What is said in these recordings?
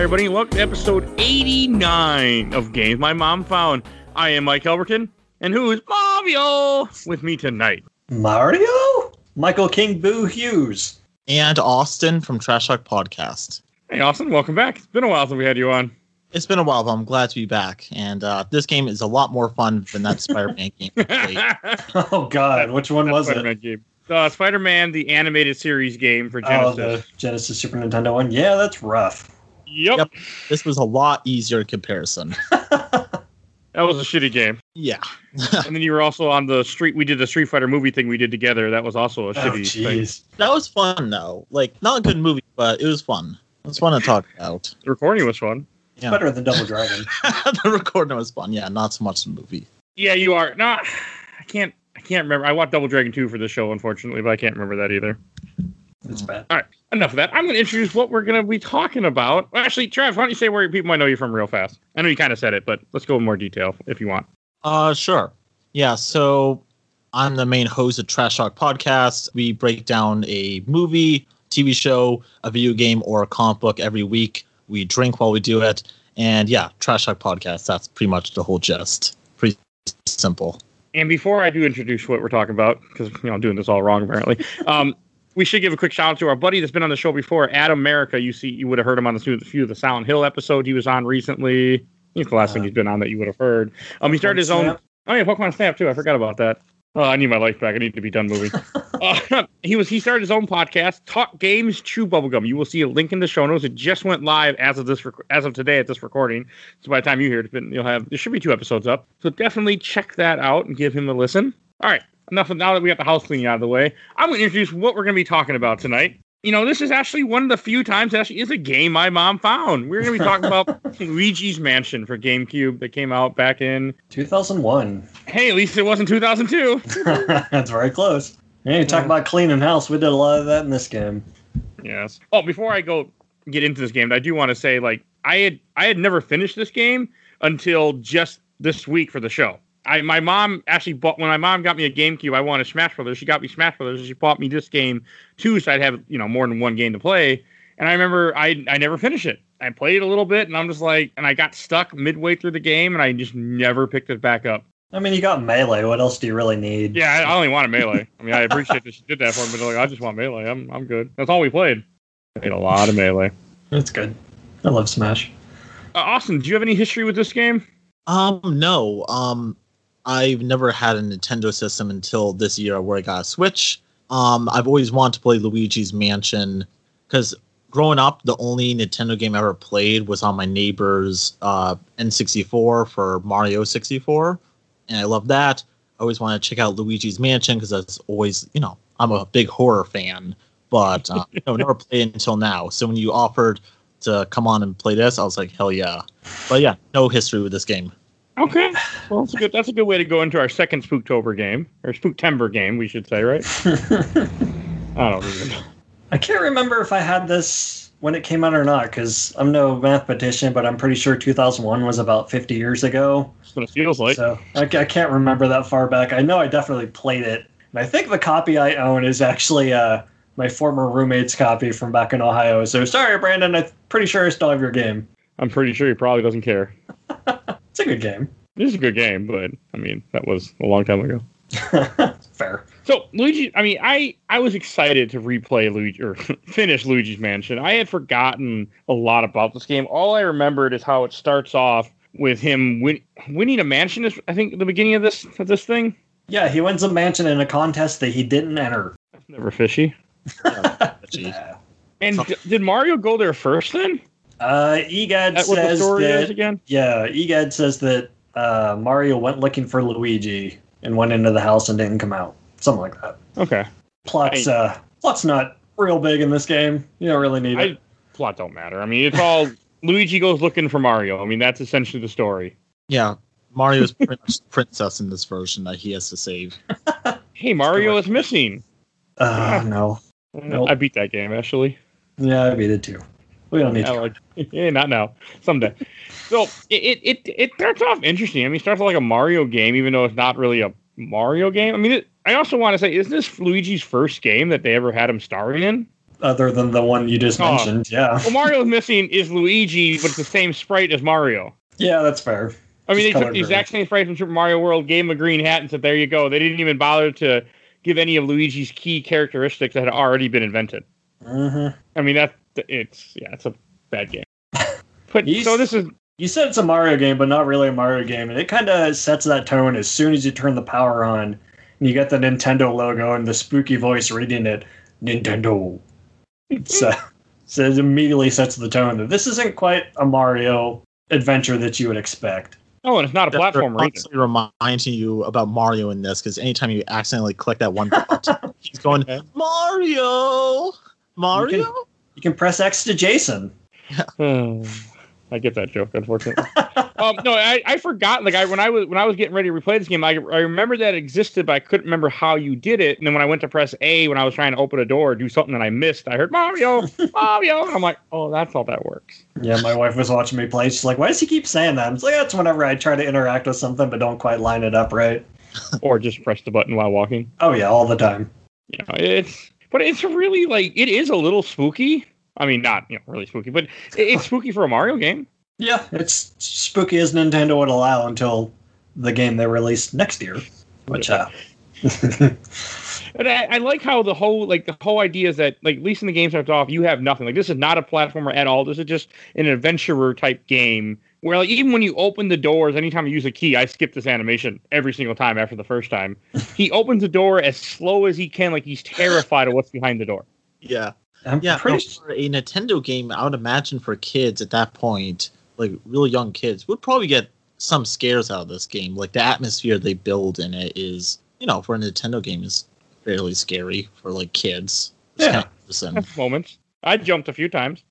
Hi, everybody. Welcome to episode 89 of Games My Mom Found. I am Mike Albertin, and who is Mario with me tonight? Mario? Michael King Boo Hughes. And Austen from Trashed Talk Podcast. Hey, Austen. Welcome back. It's been a while since we had you on. It's been a while, but I'm glad to be back. And uh, this game is a lot more fun than that Spider-Man game. Oh God, which one was Spider-Man it? game. Uh, Spider-Man, the animated series game for Oh, Genesis. the Genesis Super Nintendo one. Yeah, that's rough. Yep. Yep. This was a lot easier in comparison. That was a shitty game. Yeah. and then you were also on the street. We did the Street Fighter movie thing we did together. That was also a Oh shitty thing. That was fun though. Like not a good movie, but it was fun. It was fun to talk about. The recording was fun. Yeah. Better than Double Dragon. the recording was fun. Yeah, not so much the movie. Yeah, you are. Not. I can't. I can't remember. I watched Double Dragon 2 for the show, unfortunately, but I can't remember that either. It's bad. All right, enough of that. I'm going to introduce what we're going to be talking about. Well, actually, Trav, why don't you say where people might know you from real fast? I know you kind of said it, but let's go in more detail if you want. Uh, sure. Yeah, so I'm the main host of Trashed Talk Podcast. We break down a movie, TV show, a video game, or a comic book every week. We drink while we do it. And yeah, Trashed Talk Podcast. That's pretty much the whole gist. Pretty simple. And before I do introduce what we're talking about, because you know I'm doing this all wrong apparently, um, we should give a quick shout out to our buddy that's been on the show before, Adam America. You see, you would have heard him on the few of the Silent Hill episode he was on recently. I think the last thing Uh, he's been on that you would have heard. Um, he started his own. Snap. Oh yeah, Pokemon Snap too. I forgot about that. Oh, I need my life back. I need to be done moving. uh, he was he started his own podcast, Talk Games Chew Bubblegum. You will see a link in the show notes. It just went live as of this rec- as of today at this recording. So by the time you hear it, it's been, you'll have there should be two episodes up. So definitely check that out and give him a listen. All right, enough of now that we got the house cleaning out of the way. I'm going to introduce what we're going to be talking about tonight. You know, this is actually one of the few times it actually is a game my mom found. We're going to be talking about Luigi's Mansion for GameCube that came out back in 2001. Hey, at least it wasn't 2002. that's very close. Yeah, you talk Yeah. about cleaning house. We did a lot of that in this game. Yes. Oh, before I go get into this game, I do want to say like I had I had never finished this game until just this week for the show. I my mom actually bought when my mom got me a GameCube. I wanted Smash Brothers. She got me Smash Brothers. and She bought me this game too, so I'd have you know more than one game to play. And I remember I I never finished it. I played a little bit, and I'm just like, and I got stuck midway through the game, and I just never picked it back up. I mean, you got melee. What else do you really need? Yeah, I, I only a melee. I mean, I appreciate that she did that for me, but like, I just want melee. I'm I'm good. That's all we played. Played a lot of melee. That's good. I love Smash. Uh, Austen, do you have any history with this game? Um, no. Um, I've never had a Nintendo system until this year where I got a Switch. Um, I've always wanted to play Luigi's Mansion because growing up, the only Nintendo game I ever played was on my neighbor's uh, N64 for Mario 64, and I love that. I always want to check out Luigi's Mansion because that's always, you know, I'm a big horror fan, but uh, you know, never played it until now. So when you offered to come on and play this, I was like, hell yeah. But yeah, no history with this game. Okay, well that's a good that's a good way to go into our second Spooktober game or Spooktember game, we should say, right? I don't even know. I can't remember if I had this when it came out or not, because I'm no mathematician, but I'm pretty sure 2001 was about 50 years ago. That's what it feels like. so I, I can't remember that far back. I know I definitely played it. And I think the copy I own is actually uh, my former roommate's copy from back in Ohio. So sorry, Brandon. I'm pretty sure I still have your game. I'm pretty sure he probably doesn't care. It's a good game. This is a good game, but I mean that was a long time ago. Fair. So Luigi, I mean, I I was excited to replay Luigi or finish Luigi's Mansion. I had forgotten a lot about this game. All I remembered is how it starts off with him win- winning a mansion. Is I think the beginning of this of this thing. Yeah, he wins a mansion in a contest that he didn't enter. That's never fishy. Gee. Yeah. And d- did Mario go there first then? Uh, Egad That's what the says story that is again. Yeah, Egad says that uh, Mario went looking for Luigi and went into the house and didn't come out. Something like that. Okay. Plot's uh, plot's not real big in this game. You don't really need I it. plot don't matter. I mean, it's all Luigi goes looking for Mario. I mean, that's essentially the story. Yeah, Mario's is pretty much the princess in this version that he has to save. Hey, Mario is missing. Uh, no. Nope. I beat that game actually. Yeah, I beat it too. We don't need like, yeah, not now. Someday. So it, it it it starts off interesting. I mean, it starts off like a Mario game, even though it's not really a Mario game. I mean, it, I also want to say, isn't this Luigi's first game that they ever had him starring in? other than the one you just Oh. mentioned. Yeah. Well, Mario's missing is Luigi, but it's the same sprite as Mario. Yeah, that's fair. I mean, Just they took the exact same sprite from Super Mario World, gave him a green hat, and said, "There you go." They didn't even bother to give any of Luigi's key characteristics that had already been invented. hmm I mean, that it's yeah, it's a bad game. But He's- so this is You said it's a Mario game, but not really a Mario game, and it kind of sets that tone as soon as you turn the power on, and you get the Nintendo logo and the spooky voice reading it, Nintendo. so, so it immediately sets the tone that this isn't quite a Mario adventure that you would expect. oh, and it's not a They're platformer either. constantly reminding you about Mario in this because anytime you accidentally click that one button, he's going Mario, Mario. You can press X to Jason. Hmm. I get that joke, unfortunately. um, no, I, I forgot. Like I when I was when I was getting ready to replay this game, I, I remember that it existed, but I couldn't remember how you did it. And then when I went to press A when I was trying to open a door or do something that I missed, I heard Mario, Mario, and I'm like, oh, that's how that works. Yeah, my wife was watching me play. She's like, "Why does he keep saying that?" I'm like, "That's whenever I try to interact with something but don't quite line it up right." or just press the button while walking. Oh yeah, all the time. You know, it's but it's really like it is a little spooky. I mean, not you know really spooky, but it's spooky for a Mario game. Yeah, it's spooky as Nintendo would allow until the game they released next year. Which uh And I, I like how the whole like the whole idea is that like at least in the game starts off, you have nothing. Like this is not a platformer at all. This is just an adventurer type game where like even when you open the doors, anytime you use a key, I skip this animation every single time after the first time. he opens the door as slow as he can, like he's terrified of what's behind the door. Yeah, I'm yeah. pretty no, for a Nintendo game, I would imagine for kids at that point, like really young kids, would probably get some scares out of this game. Like the atmosphere they build in it is, you know, for a Nintendo game is fairly scary for like kids. Yeah. kind of. Moments. I jumped a few times.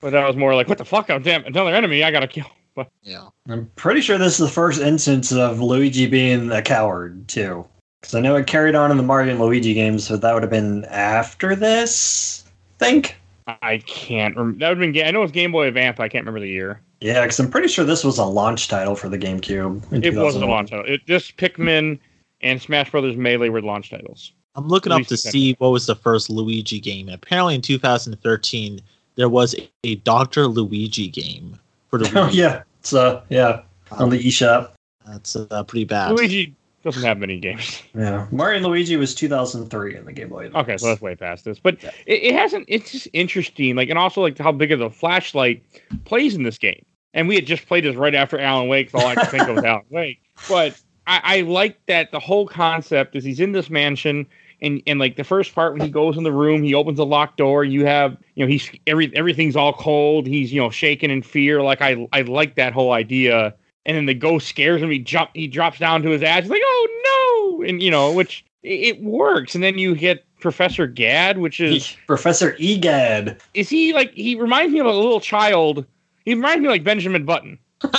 but that was more like, what the fuck? Oh damn, another enemy I gotta kill. But Yeah. I'm pretty sure this is the first instance of Luigi being a coward too. Because I know it carried on in the Mario and Luigi games, but that would have been after this. I think. I can't remember. That would have been. Ga- I know it was Game Boy Advance. But I can't remember the year. Yeah, because I'm pretty sure this was a launch title for the GameCube. It wasn't a launch title. It just Pikmin and Smash Brothers Melee were launch titles. I'm looking up to see what was the first Luigi game. And Apparently, in 2013, there was a Doctor Luigi game for the. Oh Wii. yeah, it's uh yeah on the eShop. That's uh, pretty bad. Luigi doesn't have many games. Yeah, Mario and Luigi was 2003 in the Game Boy. Advance. Okay, so that's way past this. But it, it hasn't. It's just interesting. Like, and also like how big of the flashlight plays in this game. And we had just played this right after Alan Wake. So all I could think of was Alan Wake. But I, I like that the whole concept is he's in this mansion. And, and like the first part when he goes in the room, he opens a locked door. You have you know he's every everything's all cold. He's you know shaking in fear. Like I I like that whole idea. And then the ghost scares him. He jump he drops down to his ass. He's like oh no, and you know which it, it works. And then you get Professor Gadd, which is Professor Egad. is he like he reminds me of a little child. He reminds me like Benjamin Button.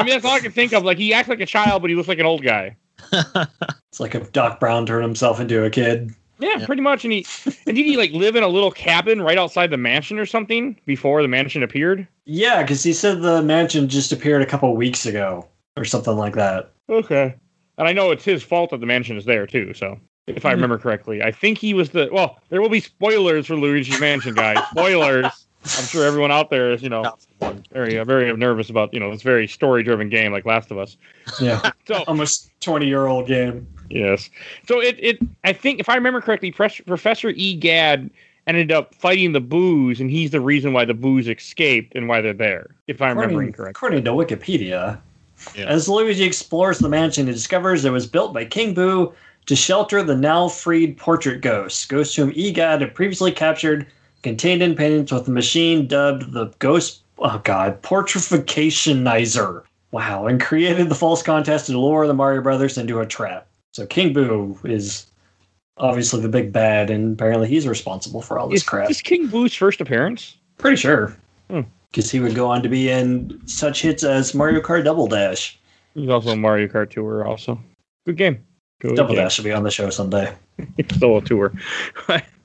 I mean that's all I can think of. Like he acts like a child, but he looks like an old guy. It's like if Doc Brown turned himself into a kid. Yeah, Yeah. pretty much. And he and did he like live in a little cabin right outside the mansion or something before the mansion appeared? Yeah, because he said the mansion just appeared a couple weeks ago or something like that. Okay. And I know it's his fault that the mansion is there too. So if I mm-hmm. remember correctly, I think he was the. Well, there will be spoilers for Luigi's Mansion, guys. Spoilers. I'm sure everyone out there is, you know, very, uh, very nervous about, you know, this very story-driven game like Last of Us. Yeah, So almost 20 year old game. Yes. So it, it I think if I remember correctly, Pres- Professor E. Gadd ended up fighting the boos, and he's the reason why the boos escaped and why they're there. If I'm remembering correctly. according to Wikipedia, Yeah. as Luigi explores the mansion, he discovers it was built by King Boo to shelter the now freed portrait ghosts. Ghosts whom Egad had previously captured, contained in paintings with a machine dubbed the Ghost. Oh God, Portrificationizer. Wow, and created the false contest to lure the Mario Brothers into a trap. So King Boo is obviously the big bad, and apparently he's responsible for all this crap. Is crap. this King Boo's first appearance? Pretty sure. Hmm. Because he would go on to be in such hits as Mario Kart Double Dash. He's also a Mario Kart tour. Also, good game. Good Double game. Dash should be on the show someday. It's still a tour.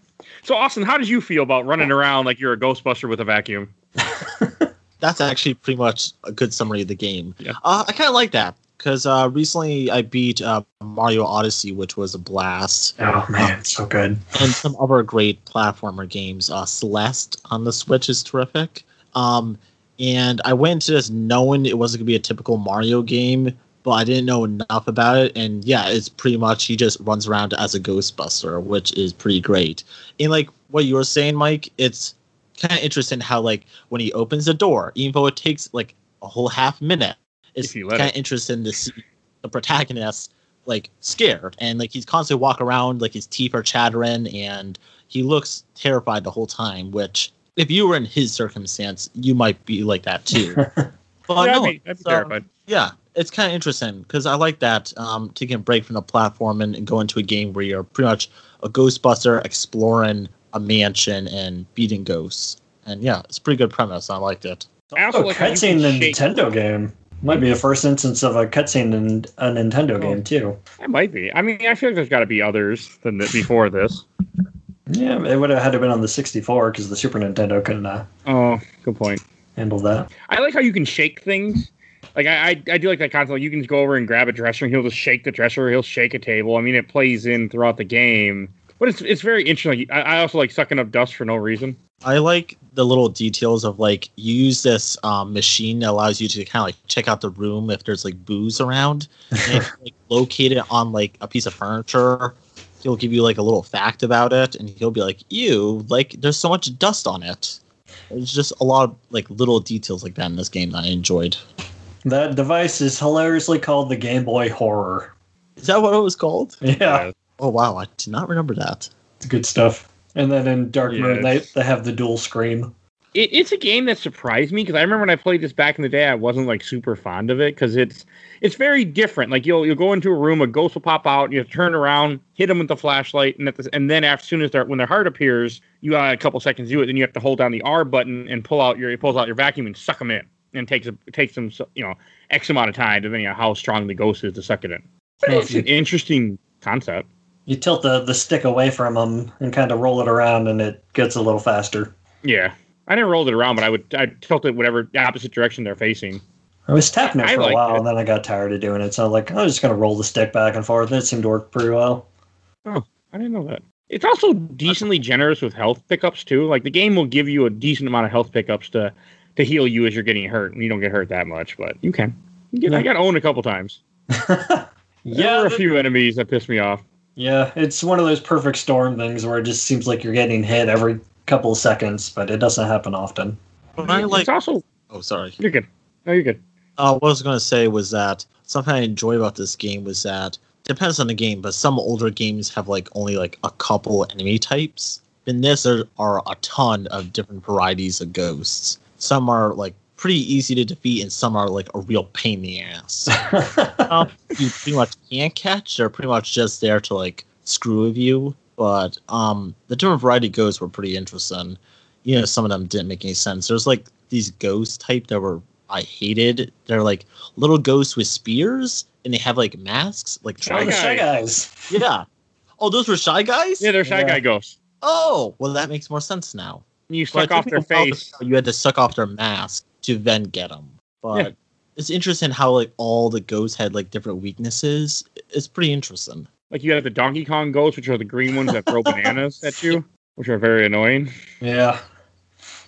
so, Austen, how did you feel about running around like you're a Ghostbuster with a vacuum? That's actually pretty much a good summary of the game. Yeah. Uh, I kind of like that. because uh, recently I beat uh, Mario Odyssey, which was a blast, Oh man, so good. and some other great platformer games. Uh, Celeste on the Switch is terrific. Um, and I went into this knowing it wasn't gonna be a typical Mario game, but I didn't know enough about it. And yeah, it's pretty much he just runs around as a Ghostbuster, which is pretty great. And like what you were saying, Mike, it's kind of interesting how like when he opens the door, even though it takes like a whole half minute, it's If you kind it. of interesting to see the protagonist like scared and like he's constantly walking around like his teeth are chattering and he looks terrified the whole time which if you were in his circumstance you might be like that too but yeah, no, I'd be, I'd be it's, uh, terrified. yeah it's kind of interesting because i like that um taking a break from the platform and, and go into a game where you're pretty much a ghostbuster exploring a mansion and beating ghosts and yeah it's a pretty good premise i liked it I also Oh, like cutscene can in a shake- Nintendo game. Might be the first instance of a cutscene in a Nintendo Oh. game too. It might be. I mean, I feel like there's got to be others than the, before this. Yeah, it would have had to been on the 64 because the Super Nintendo couldn't uh, Oh, good point. handle that. I like how you can shake things. Like I, I, I do like that concept. Like you can just go over and grab a dresser, and he'll just shake the dresser. He'll shake a table. I mean, it plays in throughout the game, but it's it's very interesting. I, I also like sucking up dust for no reason. I like the little details of like you use this um, machine that allows you to kind of like check out the room if there's like boos around. And if like locate it on like a piece of furniture, he'll give you like a little fact about it, and he'll be like, "Ew, like there's so much dust on it." There's just a lot of like little details like that in this game that I enjoyed. That device is hilariously called the Game Boy Horror. Is that what it was called? Yeah, Oh wow, I did not remember that. it's good stuff. And then in Dark Yeah, Moon, they, they have the dual scream. It, it's a game that surprised me because I remember when I played this back in the day, I wasn't like super fond of it because it's it's very different. Like you'll you'll go into a room, a ghost will pop out, you have turn around, hit them with the flashlight, and at the, and then as soon as their when their heart appears, you got a couple seconds to do it. Then you have to hold down the R button and pull out your it pulls out your vacuum and suck them in. And takes a, takes them you know x amount of time depending on how strong the ghost is to suck it in. But it's an interesting concept. You tilt the, the stick away from them and kind of roll it around, and it gets a little faster. Yeah, I never rolled it around, but I would I tilt it whatever opposite direction they're facing. I was tapping it for a while, it. and then I got tired of doing it. So I'm like, I'm just going to roll the stick back and forth. And It seemed to work pretty well. Oh, I didn't know that. It's also decently generous with health pickups too. Like the game will give you a decent amount of health pickups to to heal you as you're getting hurt, and you don't get hurt that much, but you can. You get, I got owned a couple times. there yeah, were a few enemies that pissed me off. yeah, it's one of those perfect storm things where it just seems like you're getting hit every couple of seconds, but it doesn't happen often. But I like. it's also Oh, sorry. you're good. No, you're good. Uh, what I was going to say was that something I enjoy about this game was that depends on the game, but some older games have like only like a couple enemy types. In this, there are a ton of different varieties of ghosts. Some are like pretty easy to defeat, and some are like a real pain in the ass. um, you pretty much can't catch. They're pretty much just there to like screw with you. But um, the different variety of ghosts were pretty interesting. You know, some of them didn't make any sense. There's like these ghost type that were I hated. They're like little ghosts with spears, and they have like masks, like Shy Guys. Shy Guys. yeah. Oh, those were shy guys. Yeah, they're shy Yeah. guy ghosts. Oh, well, that makes more sense now. You But suck I off their about face. how You had to suck off their mask to then get them. But Yeah. it's interesting how like all the ghosts had like different weaknesses. It's pretty interesting. Like you have the Donkey Kong ghosts, which are the green ones that throw bananas at you, which are very annoying. Yeah.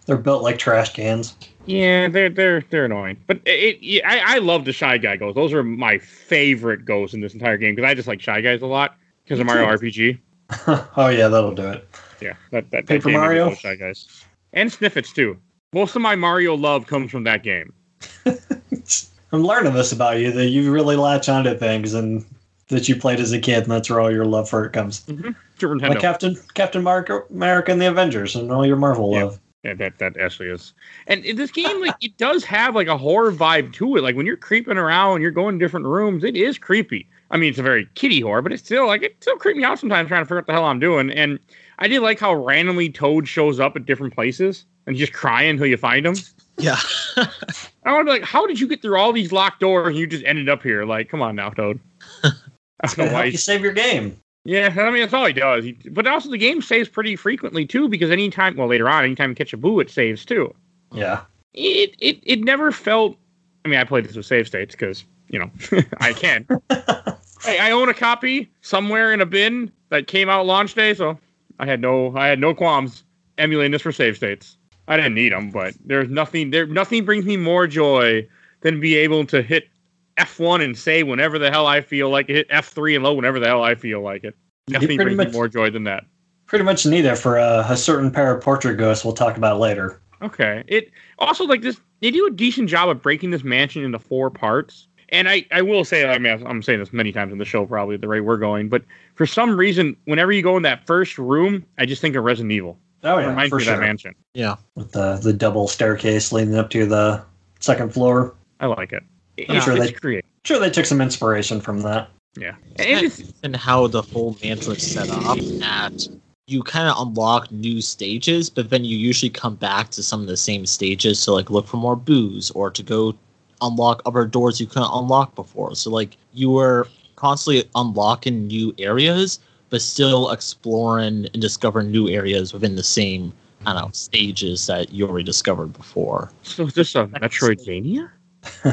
They're built like trash cans. Yeah, they're they're they're annoying, but it, it I, I love the shy guy ghosts. Those are my favorite ghosts in this entire game because I just like shy guys a lot because of Mario. RPG. oh, yeah, that'll do it. Yeah, that that, that Paper game Mario? shy guys and Snifits too. Most of my Mario love comes from that game. I'm learning this about you that you really latch onto things and that you played as a kid, and that's where all your love for it comes. Mm-hmm. Super Nintendo. Like Captain Captain Mark, America and the Avengers and all your Marvel Yeah. love. Yeah, that that actually is. And in this game, like it does have like a horror vibe to it. Like when you're creeping around, you're going to different rooms. It is creepy. I mean, it's a very kiddie horror, but it's still like it still creep me out sometimes trying to figure out what the hell I'm doing. And I did like how randomly Toad shows up at different places and you just cry until you find him. Yeah. I want to be like, how did you get through all these locked doors and you just ended up here? Like, come on now, Toad. I don't know gonna why. help you save your game. Yeah, I mean that's all he does. He, but also the game saves pretty frequently too, because anytime, well, later on, anytime you catch a boo, it saves too. Yeah. It it it never felt. I mean, I played this with save states because you know, I can. I, I own a copy somewhere in a bin that came out launch day, so I had no I had no qualms emulating this for save states. I didn't need them, but there's nothing there. Nothing brings me more joy than be able to hit F1 and say whenever the hell I feel like it, hit F3 and low whenever the hell I feel like it. Nothing brings much- me more joy than that. Pretty much need it for a, a certain pair of portrait ghosts we'll talk about later. Okay. It also like this. They do a decent job of breaking this mansion into four parts. And I, I will say, I mean, I'm saying this many times in the show, probably the rate we're going, but for some reason, whenever you go in that first room, I just think of Resident Evil. Oh It yeah, reminds for me of sure. that mansion. Yeah. With the the double staircase leading up to the second floor. I like it. It- I'm sure they- creative. Sure, they took some inspiration from that. Yeah. And it's, and how the whole mansion is set up that you kind of unlock new stages but then you usually come back to some of the same stages to like look for more boos or to go unlock other doors you couldn't unlock before so like you were constantly unlocking new areas but still exploring and discovering new areas within the same i don't know stages that you already discovered before so is this a Metroidvania?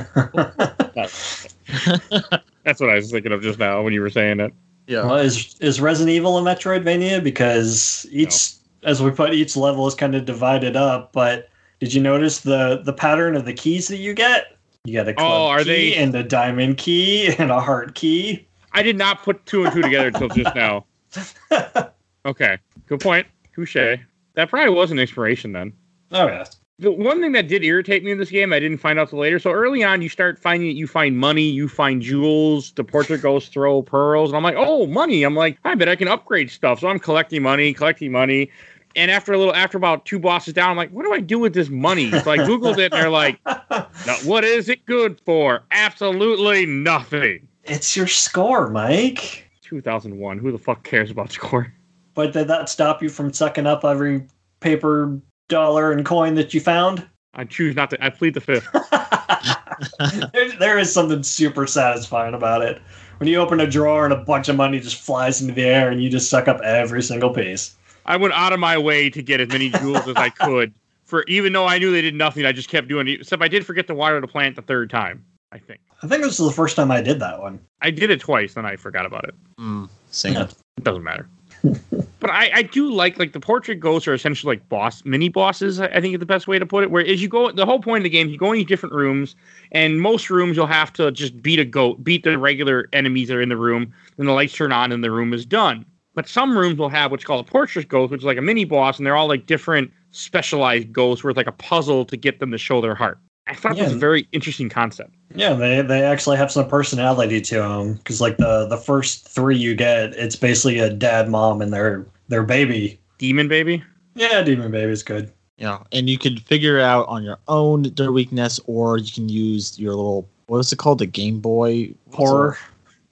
That's what I was thinking of just now when you were saying it. yeah Well, is is Resident Evil a Metroidvania? Because each, as we put, each level is kind of divided up. But did you notice the the pattern of the keys that you get? You got a oh, club Oh, are key they- and a diamond key and a heart key. I did not put two and two together until just now. Okay. Good point. Touche. That probably was an inspiration then. Oh yeah, the one thing that did irritate me in this game, I didn't find out till later. So early on, you start finding you find money, you find jewels. The portrait ghosts throw pearls, and I'm like, oh, money. I'm like, I bet I can upgrade stuff. So I'm collecting money, collecting money. And after a little, after about two bosses down, I'm like, what do I do with this money? So I googled it, and they're like, "No, what is it good for? Absolutely nothing. it's your score, Mike. 2001. Who the fuck cares about score? But did that stop you from sucking up every paper dollar and coin that you found? I choose not to. I plead the fifth. there, there is something super satisfying about it. When you open a drawer and a bunch of money just flies into the air and you just suck up every single piece. I went out of my way to get as many jewels as I could. For even though I knew they did nothing, I just kept doing it. Except I did forget to water the plant the third time. I think I think this is the first time I did that one. I did it twice, and I forgot about it. mm, same Yeah. It doesn't matter. but I, I do like like the portrait ghosts are essentially like boss mini bosses. I I think is the best way to put it. Where as you go, the whole point of the game, you go into different rooms, and most rooms you'll have to just beat a goat, beat the regular enemies that are in the room, then the lights turn on and the room is done. But some rooms will have what's called a portrait ghost, which is like a mini boss, and they're all like different specialized ghosts where it's like a puzzle to get them to show their heart. I thought that was a very interesting concept. Yeah, they, they actually have some personality to them because like the the first three you get, it's basically a dad, mom, and their their baby. Demon baby. Yeah, demon baby's good. Yeah, and you can figure out on your own their weakness, or you can use your little what is it called, the Game Boy Horror.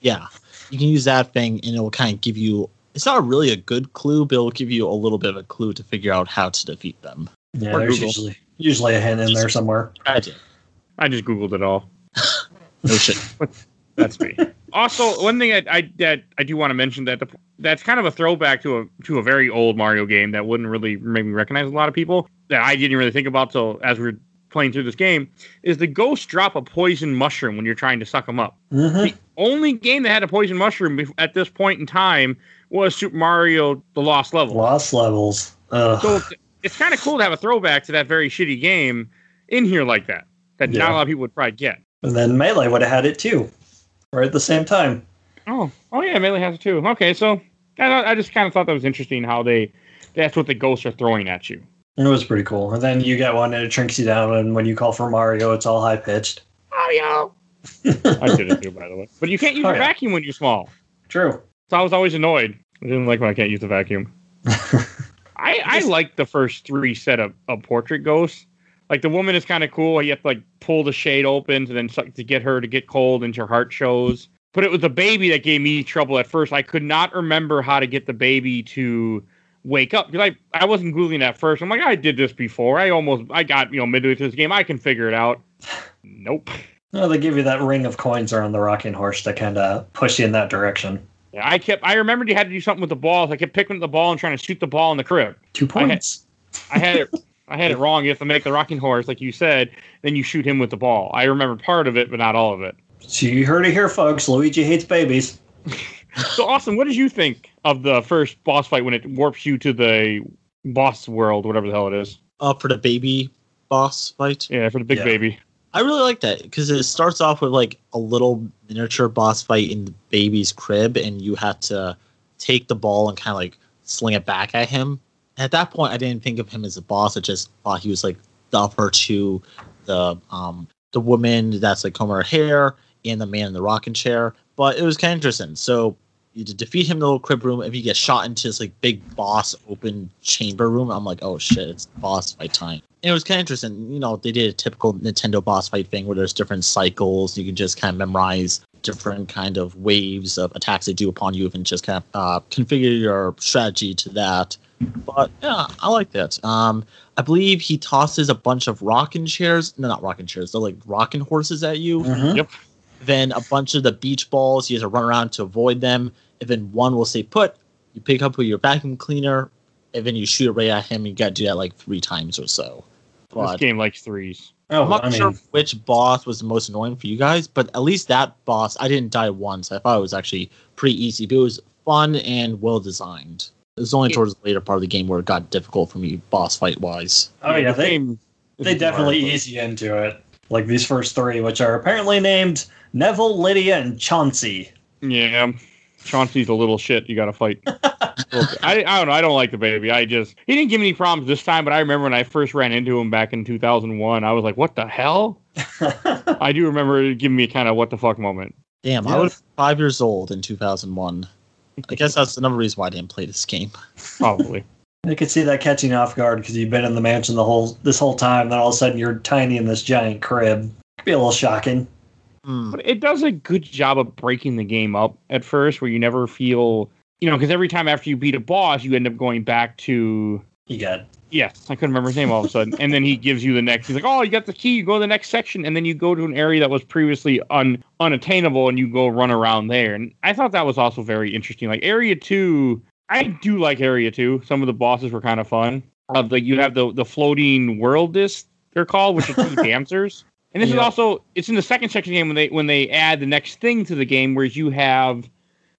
Yeah, you can use that thing, and it will kind of give you. It's not really a good clue, but it'll give you a little bit of a clue to figure out how to defeat them. Yeah, Or there's Google. usually usually a hint in there somewhere. I did. I just googled it all. No shit. That's me. also, one thing I, I that I do want to mention that the, that's kind of a throwback to a to a very old Mario game that wouldn't really make me recognize a lot of people that I didn't really think about till as we were playing through this game is the ghosts drop a poison mushroom when you're trying to suck them up. hmm The only game that had a poison mushroom at this point in time was Super Mario: The Lost Level. Lost levels. Ugh. So it's, it's kind of cool to have a throwback to that very shitty game in here like that that not a lot of people would probably get. and then Melee would have had it too, right at the same time. Oh, oh yeah, Melee has it too. Okay, so I, I just kind of thought that was interesting how they that's what the ghosts are throwing at you. It was pretty cool. And then you get one and it shrinks you down, and when you call for Mario, it's all high pitched. Mario. I did it too, by the way. But you can't use Oh, a yeah. vacuum when you're small. True. So I was always annoyed. I didn't like when I can't use the vacuum. I I like the first three set of, of portrait ghosts. Like the woman is kind of cool. You have to like pull the shade open to then suck to get her to get cold and your heart shows. But it was the baby that gave me trouble at first. I could not remember how to get the baby to wake up because I, I wasn't googling at first. I'm like, I did this before. I almost I got you know midway through this game. I can figure it out. Nope. No, they give you that ring of coins around the rocking horse to kind of push you in that direction. Yeah, I kept. I remembered you had to do something with the balls. I kept picking up the ball and trying to shoot the ball in the crib. Two I had- points. I had it. I had it wrong. You have to make the rocking horse, like you said. Then you shoot him with the ball. I remember part of it, but not all of it. So you heard it here, folks. Luigi hates babies. So, Austen, what did you think of the first boss fight when it warps you to the boss world, whatever the hell it is? Uh, for the baby boss fight. Yeah, for the big Yeah. baby. I really like that because it starts off with like a little miniature boss fight in the baby's crib, and you have to take the ball and kind of like sling it back at him. And At that point, I didn't think of him as a boss. I just thought he was like the upper to the um the woman that's like combing her hair and the man in the rocking chair. But it was kind of interesting. So you to defeat him in the little crib room. If you get shot into this like big boss open chamber room, I'm like, oh shit, it's boss fight time. And it was kind of interesting. You know, they did a typical Nintendo boss fight thing where there's different cycles. You can just kind of memorize different kind of waves of attacks they do upon you and just kind of uh, configure your strategy to that. But yeah, I like that. Um, I believe he tosses a bunch of rocking chairs. No, not rocking chairs. They're like rocking horses at you Mhm. Yep. then a bunch of the beach balls. He has to run around to avoid them. And then one will stay put. You pick up with your vacuum cleaner, and then you shoot it right at him. You got to do that like three times or so. This game likes threes. Oh, I'm not I mean, sure which boss was the most annoying for you guys, but at least that boss, I didn't die once. I thought it was actually pretty easy, but it was fun and well designed. It was only Yeah. towards the later part of the game where it got difficult for me, boss fight wise. oh yeah, the they they definitely hard, but- ease you into it. Like these first three, which are apparently named Neville, Lydia, and Chauncey. Yeah. Chauncey's a little shit. You got to fight. I, I don't know. I don't like the baby. I just he didn't give me any problems this time, but I remember when I first ran into him back in 2001. I was like, "What the hell?" I do remember it giving me a kind of what the fuck moment. Damn, I was five years old in 2001. I guess that's another reason why I didn't play this game. Probably. I could see that catching off guard because you've been in the mansion the whole this whole time. Then all of a sudden you're tiny in this giant crib. Could be a little shocking. Hmm. But it does a good job of breaking the game up at first, where you never feel, you know, because every time after you beat a boss, you end up going back to. You got Yes, I couldn't remember his name all of a sudden. And then he gives you the next. He's like, "Oh, you got the key. You go to the next section, and then you go to an area that was previously un unattainable, and you go run around there." And I thought that was also very interesting. Like Area Two, I do like Area Two. Some of the bosses were kind of fun. Uh, like you have the the floating world disc they're called, which are two dancers. And this is also it's in the second section of the game when they when they add the next thing to the game, where you have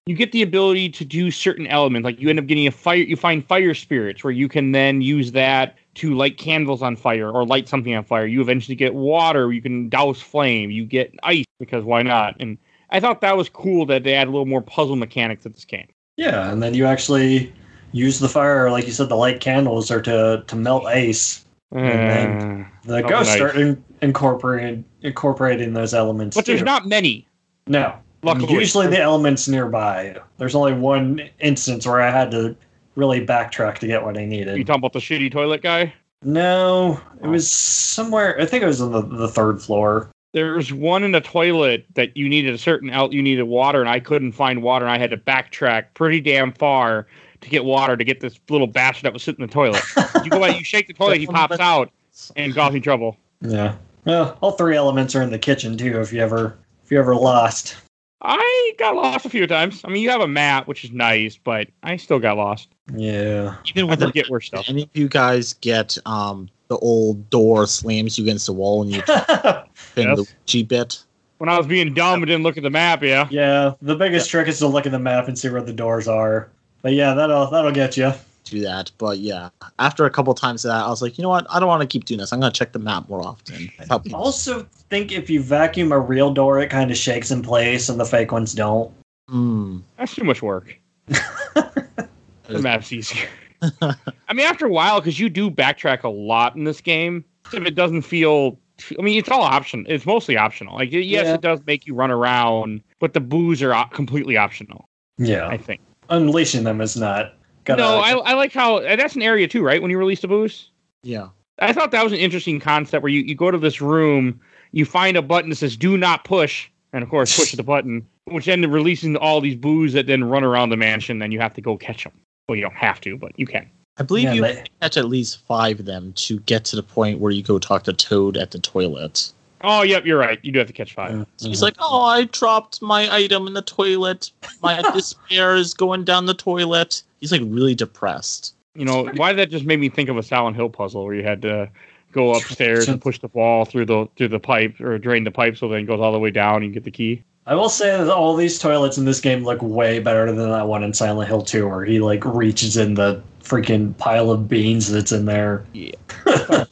you get the ability to do certain elements. Like you end up getting a fire, you find fire spirits where you can then use that to light candles on fire or light something on fire. You eventually get water, you can douse flame. You get ice because why not? And I thought that was cool that they add a little more puzzle mechanics to this game. yeah, and then you actually use the fire, like you said, the light candles or to to melt ice. And Uh, The ghosts nice. start in, incorporating incorporating those elements. but there's too. not many. no. Luckily, Usually the elements nearby. There's only one instance where I had to really backtrack to get what I needed. you talking about the shitty toilet guy? No, it was somewhere. I think it was on the, the third floor. There's one in the toilet that you needed a certain out. You needed water, and I couldn't find water, and I had to backtrack pretty damn far to get water to get this little bastard that was sitting in the toilet. you go out, you shake the toilet, he pops out and causing trouble. Yeah. Well, all three elements are in the kitchen too. If you ever if you ever lost. I got lost a few times. I mean, you have a map, which is nice, but I still got lost. Yeah. Even I with the forget where stuff. any of you guys get um the old door slams you against the wall and you pin Yes. the G bit? When I was being dumb and didn't look at the map, yeah. yeah. The biggest trick is to look at the map and see where the doors are. But yeah, that'll that'll get you. Do that, but yeah. After a couple times of that, I was like, you know what? I don't want to keep doing this. I'm gonna check the map more often. Help me. Also, think if you vacuum a real door, it kind of shakes in place, and the fake ones don't. Hmm. That's too much work. The map's easier. I mean, after a while, because you do backtrack a lot in this game, if it doesn't feel. I mean, it's all optional. It's mostly optional. Like, yes, Yeah. it does make you run around, but the boos are completely optional. Yeah. I think. Unleashing them is not. Gotta, no, I, I like how and that's an area too, right? When you release the boos, Yeah. I thought that was an interesting concept where you, you go to this room, you find a button that says "Do not push," and of course push the button, which ended releasing all these boos that then run around the mansion. Then you have to go catch them. Well, you don't have to, but you can. I believe Yeah, you they- catch at least five of them to get to the point where you go talk to Toad at the toilet. Oh, yep, you're right. You do have to catch five. Mhm. He's like, "Oh, I dropped my item in the toilet. My despair is going down the toilet." He's like really depressed. You know, why that just made me think of a Silent Hill puzzle where you had to go upstairs and push the ball through the through the pipe or drain the pipe so then it goes all the way down and you get the key. I will say that all these toilets in this game look way better than that one in Silent Hill 2 where he like reaches in the freaking pile of beans that's in there. Yeah.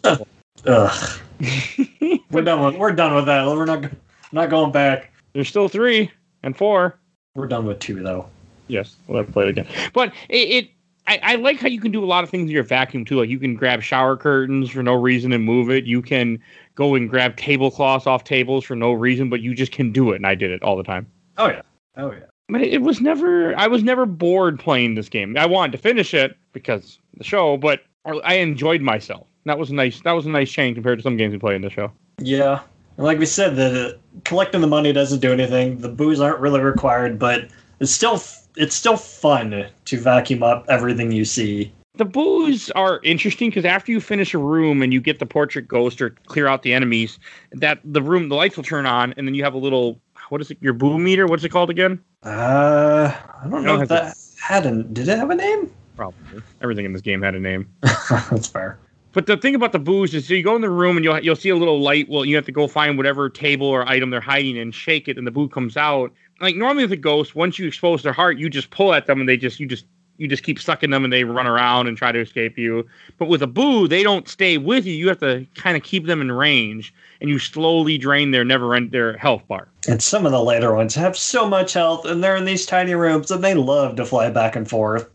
Ugh. we're done with we're done with that. We're not not going back. There's still three and four. We're done with two though. Yes, we'll have to play it again. But it, it I, I like how you can do a lot of things in your vacuum too. Like you can grab shower curtains for no reason and move it. You can go and grab tablecloths off tables for no reason, but you just can do it. And I did it all the time. Oh yeah. Oh yeah. But it, it was never. I was never bored playing this game. I wanted to finish it because the show, but I enjoyed myself. That was nice. That was a nice change compared to some games we play in the show. Yeah. And like we said, the collecting the money doesn't do anything. The boos aren't really required, but it's still it's still fun to vacuum up everything you see. The boos are interesting because after you finish a room and you get the portrait ghost or clear out the enemies, that the room the lights will turn on and then you have a little what is it your boo meter? What's it called again? Uh, I don't know if that had a did it have a name? Probably everything in this game had a name. That's fair. But the thing about the boos is, so you go in the room and you'll you'll see a little light. Well, you have to go find whatever table or item they're hiding and shake it, and the boo comes out. Like normally with a ghost, once you expose their heart, you just pull at them and they just you just you just keep sucking them and they run around and try to escape you. But with a boo, they don't stay with you. You have to kind of keep them in range, and you slowly drain their never end their health bar. And some of the later ones have so much health, and they're in these tiny rooms, and they love to fly back and forth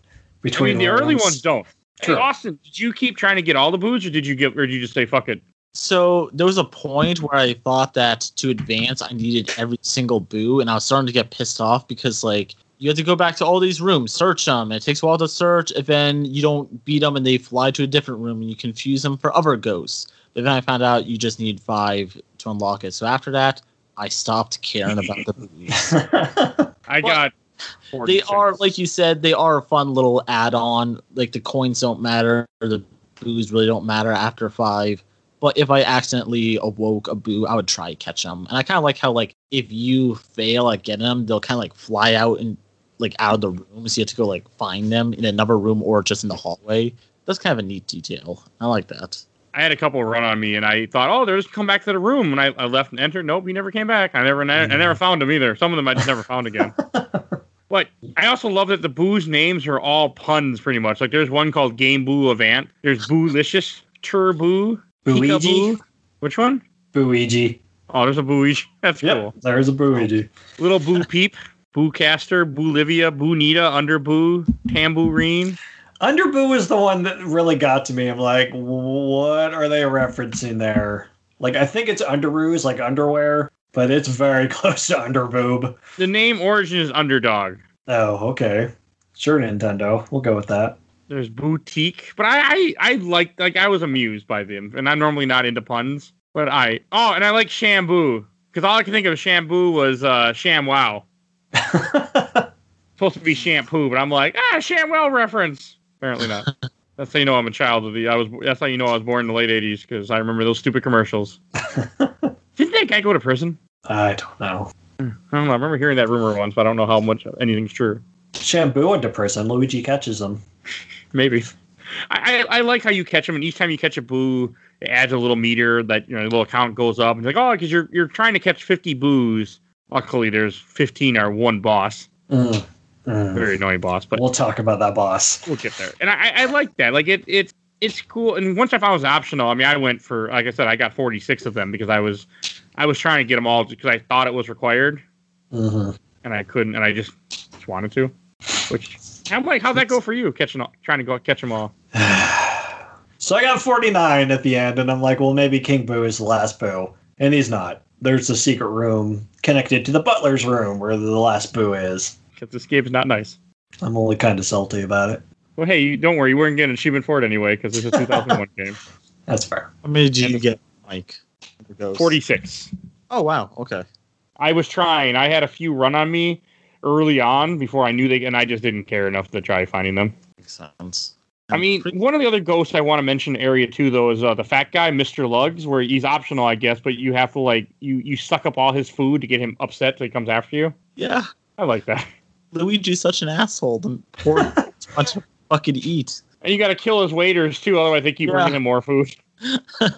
between. I mean, the rooms. early ones don't. True. Hey, Austen, did you keep trying to get all the boos, or did you get, or did you just say fuck it? So there was a point where I thought that to advance, I needed every single boo, and I was starting to get pissed off because like you have to go back to all these rooms, search them. It takes a while to search, and then you don't beat them, and they fly to a different room, and you confuse them for other ghosts. But then I found out you just need five to unlock it. So after that, I stopped caring about the boos. I Well, got. They are like you said they are a fun little add-on like the coins don't matter or the boos really don't matter after five but if i accidentally awoke a boo i would try to catch them and i kind of like how like if you fail at getting them they'll kind of like fly out and like out of the room so you have to go like find them in another room or just in the hallway that's kind of a neat detail i like that I had a couple run on me, and I thought, oh, they'll just come back to the room. And I, I left and entered. Nope, he never came back. I never, I mm-hmm. never found him either. Some of them I just never found again. But I also love that the boo's names are all puns, pretty much. Like there's one called Game Boo Avant. There's Boolicious, Turboo, Booigi? Which one? Booigi. Oh, there's a Booigi. That's Yep, cool. there's a Booigi. Little Boo Peep, Boo Caster, Boo Livia, Boo Nita, Under Boo, Tambourine. Underboo is the one that really got to me. I'm like, what are they referencing there? Like, I think it's underoos, like underwear, but it's very close to underboob. The name origin is Underdog. Oh, okay. Sure, Nintendo. We'll go with that. There's Bootique, but I I, I like like I was amused by them, and I'm normally not into puns, but I oh, and I like Shamboo because all I could think of Shamboo was uh Sham Wow. Supposed to be shampoo, but I'm like ah ShamWow reference. Apparently not. That's how you know I'm a child of the. I was. That's how you know I was born in the late '80s because I remember those stupid commercials. Didn't that guy go to prison? I don't know. I don't know. I remember hearing that rumor once, but I don't know how much anything's true. Shampoo into prison. Luigi catches him. Maybe. I, I, I like how you catch them, and each time you catch a boo, it adds a little meter that you know, a little count goes up, and you're like, oh, because you're you're trying to catch 50 boos. Luckily, there's 15 are one boss, Mm, mm. very annoying boss, but We'll talk about that boss. we'll get there. And I, I like that. Like it, it's it's cool. And once I found it was optional, I mean, I went for like I said, I got 46 of them because I was I was trying to get them all because I thought it was required, hmm and I couldn't, and I just, just wanted to. Which how like how'd that go for you? Catching all, trying to go catch them all. so I got 49 at the end, and I'm like, well, maybe King Boo is the last Boo. And he's not. There's a secret room connected to the butler's room where the last Boo is. Because this game's not nice. I'm only kind of salty about it. Well, hey, you, don't worry. You weren't getting an achievement for it anyway because it's a 2001 game. That's fair. how many did you And- get mike 46. oh wow okay I was trying. I had a few run on me early on before I knew they, and I just didn't care enough to try finding them. makes sense I mean, one of the other ghosts I want to mention area two though is uh, the fat guy, Mr. Luggs, where he's optional, I guess, but you have to like you you suck up all his food to get him upset so he comes after you. yeah I like that. Luigi's such an asshole. The poor bunch of fucking eat. And you got to kill his waiters too, otherwise they keep Yeah. bringing him more food.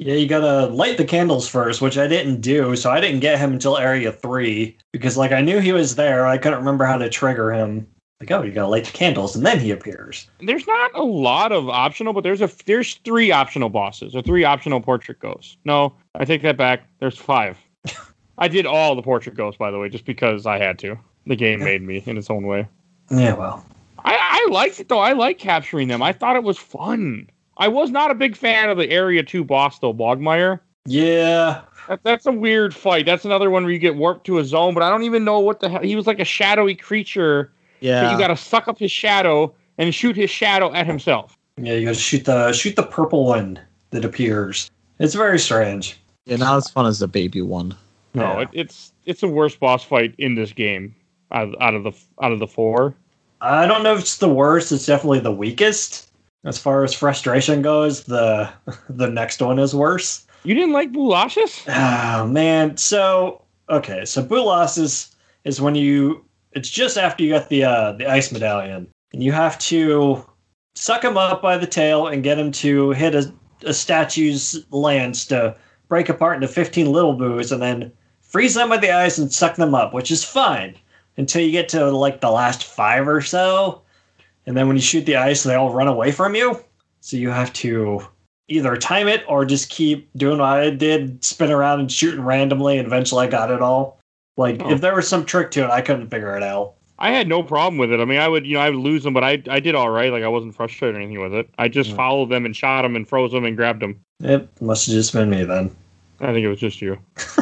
Yeah, you gotta light the candles first, which I didn't do, so I didn't get him until area three because, like, I knew he was there. I couldn't remember how to trigger him. Like, oh, you gotta light the candles, and then he appears. There's not a lot of optional, but there's a there's three optional bosses or three optional portrait ghosts. No, I take that back. There's five. I did all the portrait ghosts, by the way, just because I had to. The game made me in its own way. Yeah, well, I, I liked it though. I like capturing them. I thought it was fun. I was not a big fan of the Area Two boss though, Bogmire. yeah, That, that's a weird fight. That's another one where you get warped to a zone, but I don't even know what the hell. He was like a shadowy creature. Yeah. You got to suck up his shadow and shoot his shadow at himself. yeah, you gotta shoot the shoot the purple one that appears. It's very strange. yeah, not as fun as the baby one. No, Yeah. it, it's it's the worst boss fight in this game out, out of the out of the four. I don't know if it's the worst. It's definitely the weakest. As far as frustration goes, the the next one is worse. You didn't like Boolossus? Oh man. So okay, so Bulas is is when you it's just after you got the uh the ice medallion. And you have to suck him up by the tail and get him to hit a, a statue's lance to break apart into 15 little boos and then freeze them with the ice and suck them up, which is fine until you get to like the last five or so. And then when you shoot the ice, they all run away from you. So you have to either time it or just keep doing what I did, spin around and shooting randomly, and eventually I got it all. Like Oh. if there was some trick to it, I couldn't figure it out. I had no problem with it. I mean, I would you know I would lose them, but I I did all right. Like I wasn't frustrated or anything with it. I just followed them and shot them and froze them and grabbed them. It must have just been me then. I think it was just you.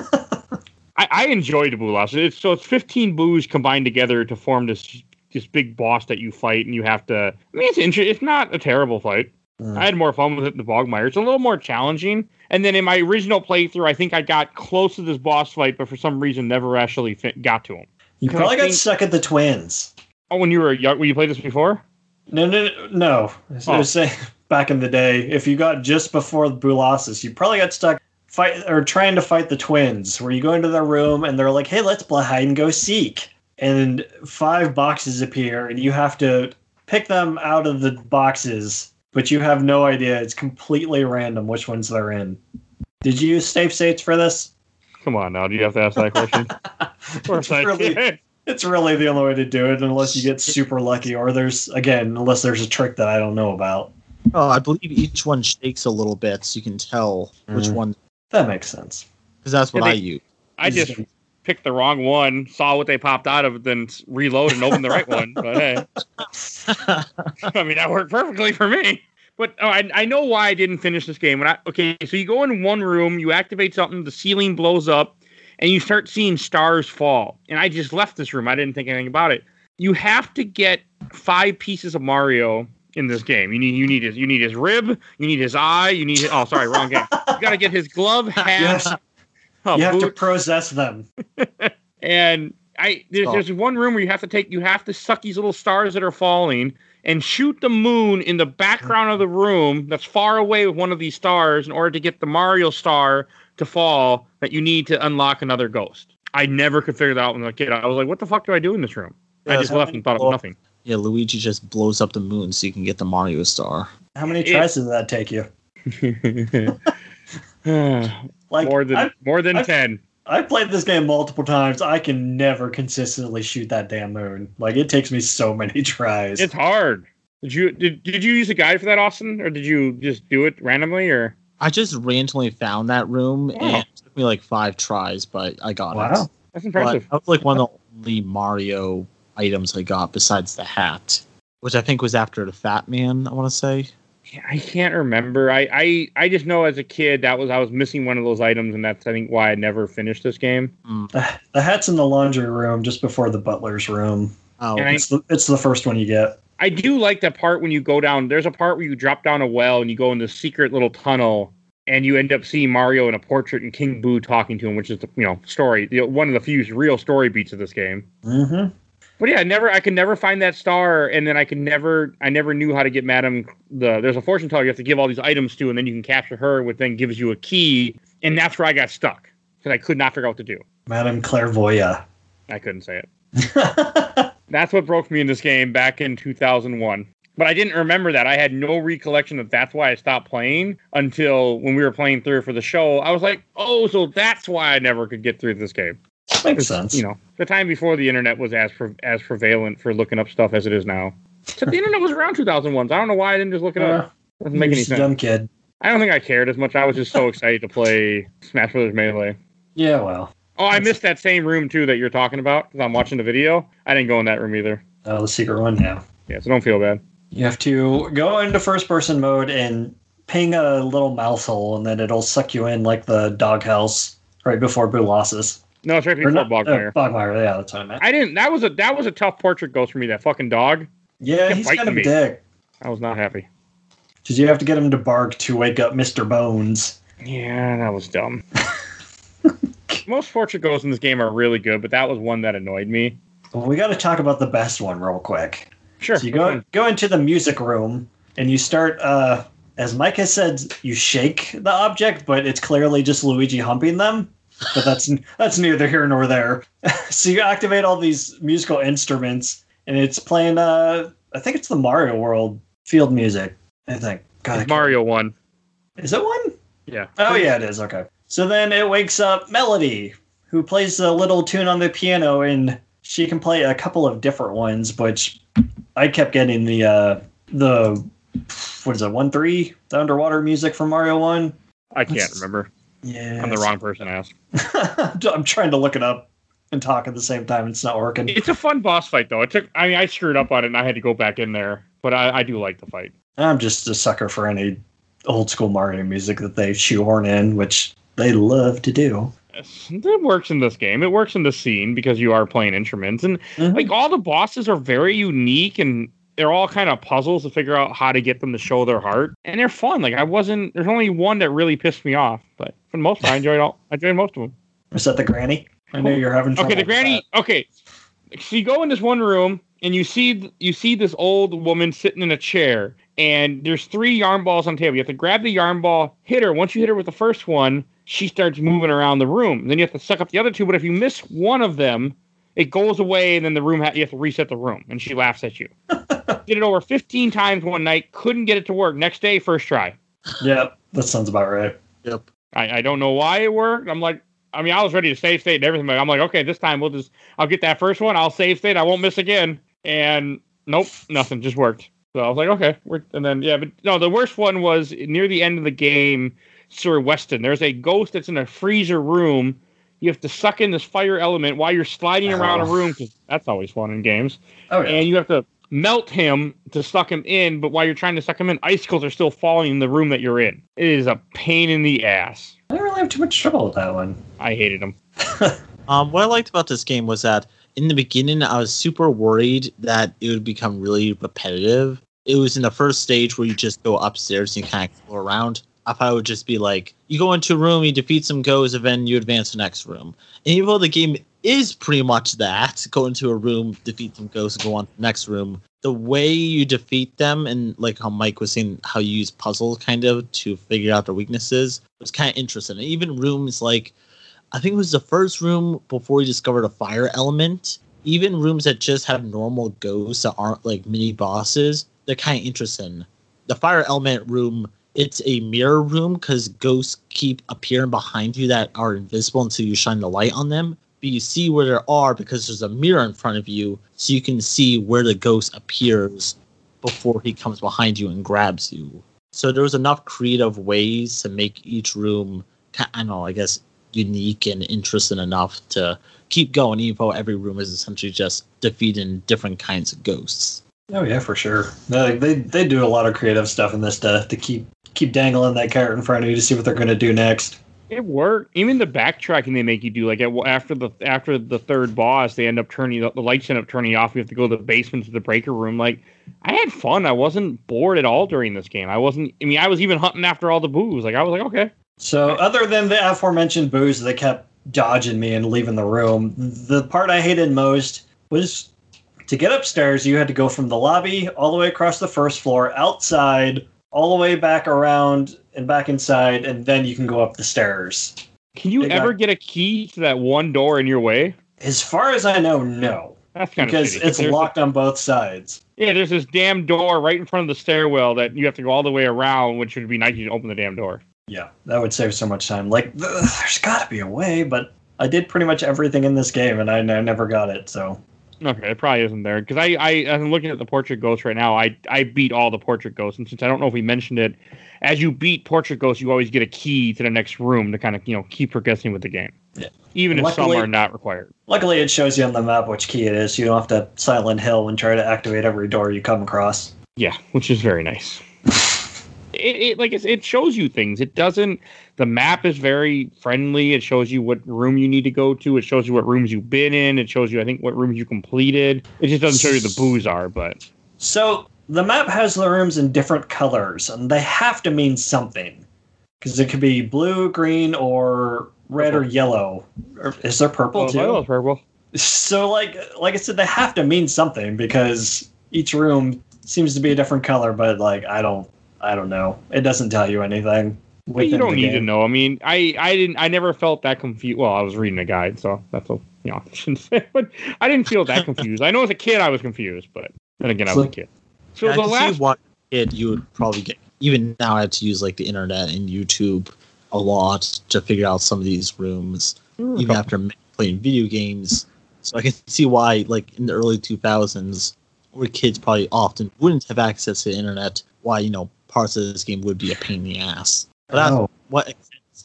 I, I enjoyed Boolossus. It's so it's 15 boos combined together to form this this big boss that you fight, and you have to. I mean, it's inter- It's not a terrible fight. Mm. I had more fun with it than the Bogmire. It's a little more challenging. And then in my original playthrough, I think I got close to this boss fight, but for some reason never actually fit, got to him. You I probably got stuck at the twins. Oh, when you were young, when you played this before? No, no, no. no. As I Oh. was saying back in the day, if you got just before the Boolossus, you probably got stuck fight or trying to fight the twins, where you go into their room and they're like, "Hey, let's play hide and go seek," and five boxes appear, and you have to pick them out of the boxes, but you have no idea. It's completely random which ones they're in. Did you use safe states for this? Come on now. Do you have to ask that question? of course it's, I really, did. it's really the only way to do it, unless you get super lucky, or there's again, unless there's a trick that I don't know about. Oh, I believe each one shakes a little bit, so you can tell which Mm. one. That makes sense. Because that's what Yeah, I use. I just picked the wrong one, saw what they popped out of, then reload and open the right one. But hey, I mean that worked perfectly for me. But oh, I, I know why I didn't finish this game. When I okay, so you go in one room, you activate something, the ceiling blows up, and you start seeing stars fall. And I just left this room. I didn't think anything about it. You have to get five pieces of Mario in this game. You need you need his you need his rib, you need his eye, you need his, oh sorry wrong game. You got to get his glove, hat, Yes, you have to boot, process them. and I there's, Oh. there's one room where you have to take you have to suck these little stars that are falling and shoot the moon in the background of the room that's far away with one of these stars in order to get the Mario star to fall that you need to unlock another ghost. I never could figure that out when I was a kid. I was like, what the fuck do I do in this room? I just left and thought it people- was nothing. Yeah, Luigi just blows up the moon so you can get the Mario star. How many It- tries did that take you? Like more than I've, more than I've- ten. I've played this game multiple times. I can never consistently shoot that damn moon. Like it takes me so many tries. It's hard. Did you did, did you use a guide for that, Austin, or did you just do it randomly? Or I just randomly found that room Oh. and it took me like five tries, but I got Wow. it. that's But impressive. that was like one of the only Mario items I got besides the hat, which I think was after the Fat Man. I want to say. I can't remember. I, I I just know as a kid that was I was missing one of those items, and that's I think why I never finished this game. Mm. the hat's in the laundry room just before the butler's room. Oh, And I- It's the it's the first one you get. I do like that part when you go down. There's a part where you drop down a well and you go in this secret little tunnel, and you end up seeing Mario in a portrait and King Boo talking to him, which is the you know story, the, one of the few real story beats of this game. Mm-hmm. But yeah, I never I could never find that star, and then I could never I never knew how to get Madame the there's a fortune teller you have to give all these items to, and then you can capture her, which then gives you a key, and that's where I got stuck because I could not figure out what to do. Madame Clairvoya. I couldn't say it. That's what broke me in this game back in 2001. But I didn't remember that. I had no recollection that that's why I stopped playing until when we were playing through for the show. I was like, oh, so that's why I never could get through this game. Makes sense. You know, the time before the internet was as pre- as prevalent for looking up stuff as it is now. Except the internet was around 2001. So I don't know why I didn't just look it up. Uh, Doesn't make any sense. dumb kid. I don't think I cared as much. I was just so excited to play Smash Brothers Melee. Yeah, well. Oh, I missed that same room too that you're talking about because I'm watching the video. I didn't go in that room either. Oh, the secret one now. Yeah, so don't feel bad. You have to go into first person mode and ping a little mouse hole, and then it'll suck you in like the doghouse right before Boolossus. No, it's right Or before not- Bogmire. uh, Bogmire, yeah, that's what I meant. I didn't. That was a that was a tough portrait ghost for me. That fucking dog. yeah, he's kind of a me. dick. I was not happy. Did you have to get him to bark to wake up Mr. Bones? Yeah, that was dumb. Most portrait ghosts in this game are really good, but that was one that annoyed me. Well, we got to talk about the best one real quick. Sure. So you go go into the music room and you start. Uh, as Mike has said, you shake the object, but it's clearly just Luigi humping them. But that's that's neither here nor there. so you activate all these musical instruments, and it's playing. Uh, I think it's the Mario World field music. I think. God, It's Mario one. Is it one? Yeah. Oh yeah, it is. Okay. So then it wakes up Melody, who plays a little tune on the piano, and she can play a couple of different ones, which I kept getting the uh the what is it, one three? The underwater music from Mario One? I can't Let's- remember. Yeah. I'm the wrong person to ask. I'm trying to look it up and talk at the same time. It's not working. It's a fun boss fight though. It took. I mean, I screwed up on it and I had to go back in there, but I, I do like the fight. I'm just a sucker for any old school Mario music that they shoehorn in, which they love to do. It works in this game. It works in the scene because you are playing instruments, and mm-hmm. like all the bosses are very unique and they're all kind of puzzles to figure out how to get them to show their heart and they're fun like i wasn't there's only one that really pissed me off but for the most part i enjoyed all i enjoyed most of them Is that the granny? I know you're having trouble. okay the with granny okay so you go in this one room and you see you see this old woman sitting in a chair and there's three yarn balls on the table you have to grab the yarn ball hit her once you hit her with the first one she starts moving around the room then you have to suck up the other two but if you miss one of them it goes away and then the room ha- you have to reset the room and she laughs at you did it over 15 times one night couldn't get it to work next day first try. Yep, that sounds about right. Yep. I, I don't know why it worked. I'm like i mean i was ready to save state and everything but i'm like okay this time we'll just i'll get that first one. I'll save state. I won't miss again. And nope nothing. Just worked. So i was like okay we're, and then yeah but no the worst one was near the end of the game sir weston. There's a ghost that's in a freezer room. You have to suck in this fire element while you're sliding around a Oh. room because that's always fun in games. Oh yeah. and you have to melt him to suck him in. But while you're trying to suck him in, icicles are still falling in the room that you're in. It is a pain in the ass. I didn't really have too much trouble with that one. I hated him. Um, what I liked about this game was that in the beginning, I was super worried that it would become really repetitive. It was in the first stage where you just go upstairs and you kind of explore around. I thought it would just be like you go into a room, you defeat some ghosts, and then you advance to the next room. And even though the game is pretty much that, go into a room, defeat some ghosts, go on to the next room. The way you defeat them, and like how Mike was saying, how you use puzzles kind of to figure out their weaknesses, was kind of interesting. And even rooms like I think it was the first room before you discovered a fire element. Even rooms that just have normal ghosts that aren't like mini bosses, they're kind of interesting. The fire element room, it's a mirror room because ghosts keep appearing behind you that are invisible until you shine the light on them. But you see where they are because there's a mirror in front of you, so you can see where the ghost appears before he comes behind you and grabs you. So there was enough creative ways to make each room, I don't know, I guess unique and interesting enough to keep going, even though every room is essentially just defeating different kinds of ghosts. Oh yeah, for sure. They they, they do a lot of creative stuff in this to to keep keep dangling that carrot in front of you to see what they're going to do next. It worked. Even the backtracking they make you do, like at, after the after the third boss, they end up turning the lights end up turning off. You have to go to the basement to the breaker room. Like I had fun. I wasn't bored at all during this game. I wasn't. I mean, I was even hunting after all the boos. Like I was like, okay, So other than the aforementioned boos that kept dodging me and leaving the room, the part I hated most was to get upstairs. You had to go from the lobby all the way across the first floor, outside, all the way back around and back inside, and then you can go up the stairs. can you They got- ever get a key to that one door in your way? As far as I know, no. That's kind because of it's locked on both sides. Yeah, there's this damn door right in front of the stairwell that you have to go all the way around, which would be nice to open the damn door. Yeah, that would save so much time. Like, th- there's got to be a way, but I did pretty much everything in this game, and I never got it. So Okay, it probably isn't there because I, I I'm looking at the portrait ghost right now. I I beat all the portrait ghosts, and since I don't know if we mentioned it, as you beat portrait ghosts, you always get a key to the next room to kind of you know keep progressing with the game. Yeah. Even if Luckily- some are not required. luckily, it shows you on the map which key it is. You don't have to Silent Hill and try to activate every door you come across. Yeah, which is very nice. It, it like it's, it shows you things. It doesn't. The map is very friendly. It shows you what room you need to go to. It shows you what rooms you've been in. It shows you, I think, what rooms you completed. It just doesn't show you the boos are, but So the map has the rooms in different colors, and they have to mean something. Because it could be blue, green, or red or yellow. Or is there purple oh, too? I purple. So like like I said, they have to mean something because each room seems to be a different color, but like I don't I don't know. It doesn't tell you anything. But you don't the need to know. I mean, I, I didn't. I never felt that confused. Well, I was reading a guide, so that's a you know. I shouldn't say, but I didn't feel that confused. I know as a kid I was confused, but then again I was a kid. So I the last see what kid you would probably get. Even now, I have to use like the internet and YouTube a lot to figure out some of these rooms, hmm. even after playing video games. So I can see why, like in the early 2000s, where kids probably often wouldn't have access to the internet, why you know parts of this game would be a pain in the ass. But that's Oh. what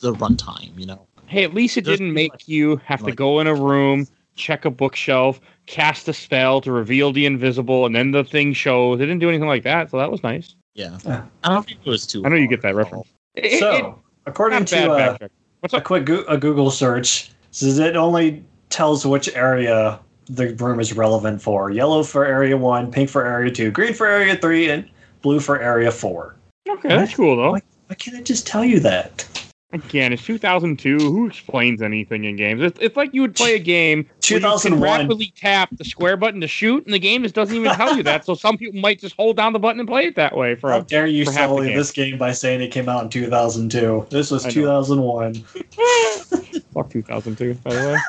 the runtime, you know. Hey, at least it Just didn't like- make you have to go in a room, check a bookshelf, cast a spell to reveal the invisible, and then the thing shows. They didn't do anything like that, so that was nice. Yeah, Yeah. I don't think it was too. I know you get that reference. It, it- So it- according to bad uh, backtrack. What's a quick go- a Google search says it only tells which area the room is relevant for. Yellow for area one, pink for area two, green for area three, and blue for area four. Okay, that's cool though. Why, why can't it just tell you that? Again, it's 2002. Who explains anything in games? It's, it's like you would play a game where you can rapidly tap the square button to shoot, and the game just doesn't even tell you that. So some people might just hold down the button and play it that way. For How a, dare you for half the sully game. this game by saying it came out in 2002? This was 2001. fuck 2002, by the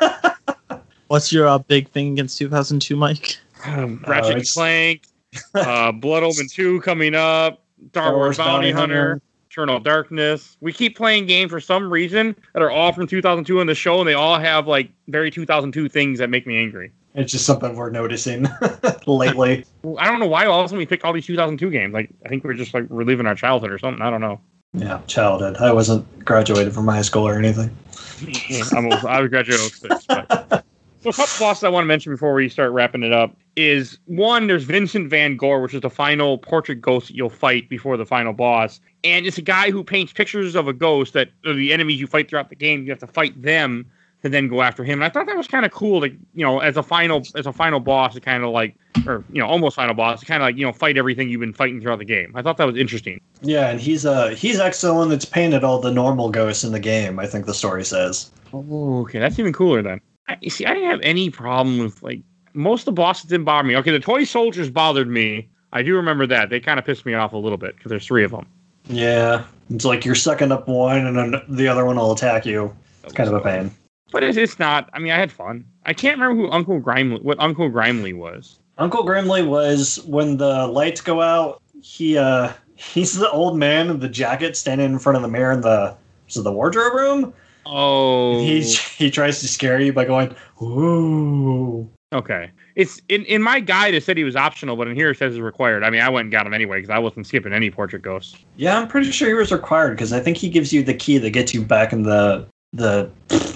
way. What's your uh, big thing against 2002, Mike? Um, Uh, Ratchet and it's- Clank, uh, Blood Omen 2 coming up, Star Wars Bounty Hunter, Eternal Darkness. We keep playing games for some reason that are all from 2002 on the show, and they all have like very 2002 things that make me angry. It's just something we're noticing lately. I don't know why all of a sudden we picked all these 2002 games. Like I think we're just like reliving our childhood or something. I don't know. Yeah, childhood. I wasn't graduated from high school or anything. I was graduated 06, but. So a couple bosses I want to mention before we start wrapping it up is one, there's Vincent Van Gogh, which is the final portrait ghost you'll fight before the final boss. And it's a guy who paints pictures of a ghost that the enemies you fight throughout the game. You have to fight them to then go after him. And I thought that was kind of cool to, you know, as a final as a final boss to kind of like or you know, almost final boss, to kind of like, you know, fight everything you've been fighting throughout the game. I thought that was interesting. Yeah, and he's uh he's actually the one that's painted all the normal ghosts in the game. I think the story says. Oh, okay, that's even cooler then. I, you see, I didn't have any problem with like most of the bosses didn't bother me. Okay, the toy soldiers bothered me. I do remember that they kind of pissed me off a little bit because there's three of them. Yeah, it's like you're sucking up one, and then the other one will attack you. It's kind of a pain. But it's, it's not. I mean, I had fun. I can't remember who Uncle Grimley, what Uncle Grimley was. Uncle Grimley was when the lights go out. He uh he's the old man in the jacket standing in front of the mirror in the is it the wardrobe room. Oh, He he tries to scare you by going ooh. okay. It's in in my guide. It said he was optional, but in here it says it's required. I mean, I went and got him anyway because I wasn't skipping any portrait ghosts. Yeah, I'm pretty sure he was required because I think he gives you the key that gets you back in the the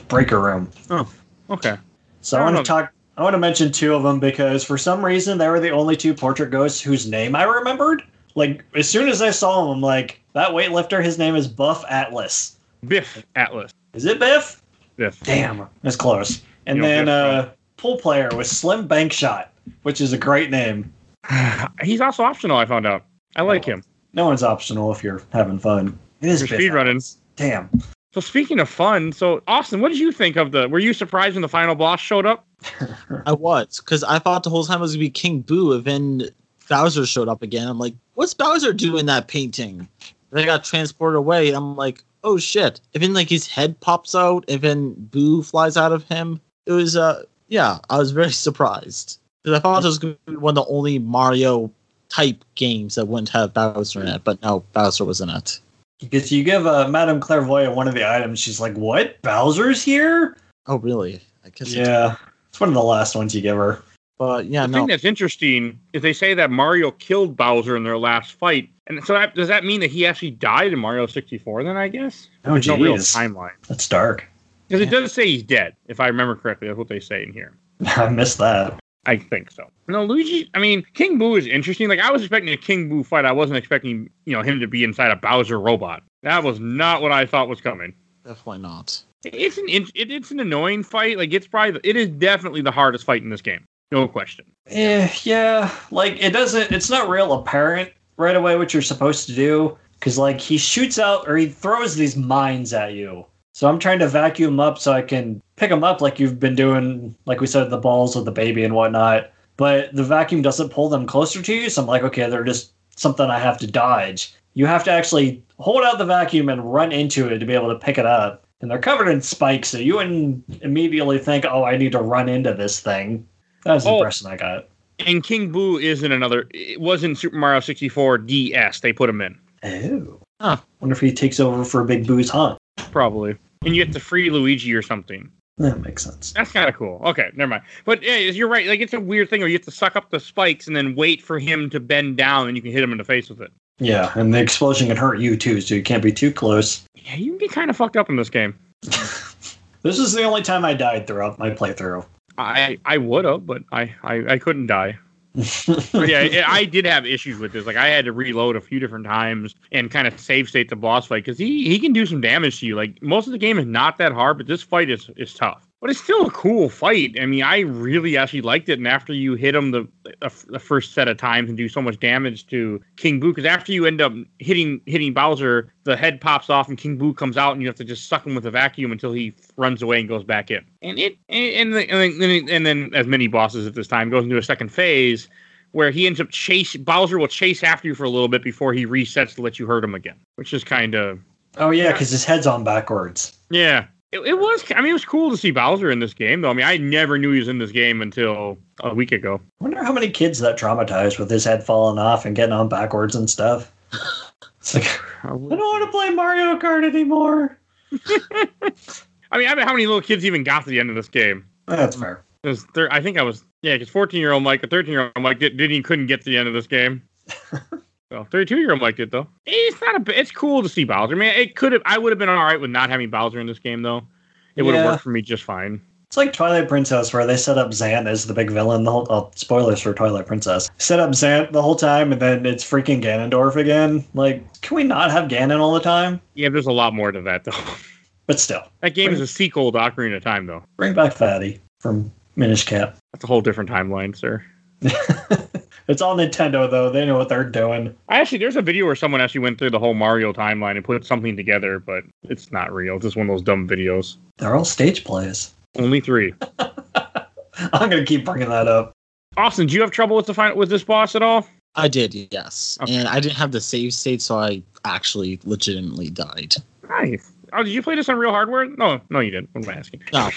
breaker room. Oh, okay. So I I want to talk. I want to mention two of them because for some reason they were the only two portrait ghosts whose name I remembered. Like as soon as I saw them, I'm like, that weightlifter. His name is Buff Atlas. Biff Atlas. Is it Biff? Biff. Damn, that's close. And You know, then Biff, uh, pool player was Slim Bankshot, which is a great name. He's also optional. I found out. I like him. No one's optional if you're having fun. It is For Biff speedrunning. Damn. So speaking of fun, so Austin, what did you think of the? Were you surprised when the final boss showed up? I was because I thought the whole time it was gonna be King Boo, and then Bowser showed up again. I'm like, what's Bowser doing in that painting? They got transported away. I'm like, oh shit! Then like his head pops out, then Boo flies out of him. It was uh, yeah, I was very surprised. Because I thought this was going to be one of the only Mario type games that wouldn't have Bowser in it, but no, Bowser was in it. Because you give uh, Madame Clairvoyant one of the items, she's like, "What? Bowser's here?" Oh, really? I guess. it- Yeah, it's one of the last ones you give her. But yeah, the no. thing that's interesting is they say that Mario killed Bowser in their last fight, and so that, does that mean that he actually died in Mario 64? Then I guess Oh, there's no real jeez. timeline That's dark. because it does say he's dead, if I remember correctly. That's what they say in here. I missed that. I think so. No, Luigi. I mean, King Boo is interesting. Like I was expecting a King Boo fight. I wasn't expecting you know him to be inside a Bowser robot. That was not what I thought was coming. Definitely not. It's an it, it's an annoying fight. Like it's probably the- it is definitely the hardest fight in this game. No question. Eh, yeah, like it doesn't. It's not real apparent right away what you're supposed to do because like he shoots out or he throws these mines at you. So I'm trying to vacuum up so I can pick them up like you've been doing, like we said, the balls with the baby and whatnot. But the vacuum doesn't pull them closer to you. So I'm like, okay, they're just something I have to dodge. You have to actually hold out the vacuum and run into it to be able to pick it up. And they're covered in spikes, so you wouldn't immediately think, oh, I need to run into this thing. That was the Oh. impression I got. And King Boo is in another. It was in Super Mario 64 DS. They put him in Oh. Huh. Wonder if he takes over for a Big Boo's hunt. probably, and you get to free Luigi or something. That makes sense. That's kind of cool. Okay, never mind. But yeah, you're right. Like it's a weird thing where you have to suck up the spikes and then wait for him to bend down, and you can hit him in the face with it. Yeah, and the explosion can hurt you too, so you can't be too close. Yeah, you can get kind of fucked up in this game. This is the only time I died throughout my playthrough. I I would have, but I, I I couldn't die. Yeah, I- I did have issues with this. Like I had to reload a few different times and kind of save state the boss fight because he he can do some damage to you. Like most of the game is not that hard, but this fight is is tough. But it's still a cool fight. I mean, I really actually liked it. And after you hit him the the, the first set of times and do so much damage to King Boo, because after you end up hitting hitting Bowser, the head pops off and King Boo comes out, and you have to just suck him with a vacuum until he runs away and goes back in. And it and and, the, and, then, and then as many bosses at this time goes into a second phase where he ends up chase Bowser will chase after you for a little bit before he resets to let you hurt him again, which is kind of oh yeah, because his head's on backwards. yeah. It, it was. I mean, it was cool to see Bowser in this game, though. I mean, I never knew he was in this game until a week ago. I wonder how many kids that traumatized with his head falling off and getting on backwards and stuff. It's like I don't want to play Mario Kart anymore. I mean, I mean, how many little kids even got to the end of this game? That's fair. Thir- I think I was yeah, because fourteen year old Mike, a thirteen year old Mike did, didn't even couldn't get to the end of this game. well, thirty two year old Mike did though. It's not a. It's cool to see Bowser. I mean, it could have. I would have been all right with not having Bowser in this game though. It would have Yeah. worked for me just fine. It's like Twilight Princess, where they set up Zant as the big villain. The whole oh, spoilers for Twilight Princess. Set up Zant the whole time, and then it's freaking Ganondorf again. Like, can we not have Ganon all the time? Yeah, there's a lot more to that though. But still, that game is a sequel to Ocarina of Time though. bring back Vaati from Minish Cap. That's a whole different timeline, sir. it's all Nintendo though. They know what they're doing. I actually, there's a video where someone actually went through the whole Mario timeline and put something together, but it's not real. It's just one of those dumb videos. They're all stage plays. Only three. I'm gonna keep bringing that up. Austin, do you have trouble with the final with this boss at all? I did, yes. Okay. And I didn't have the save state, so I actually legitimately died. Nice. Oh, did you play this on real hardware? No, no, you didn't. What am I asking? No,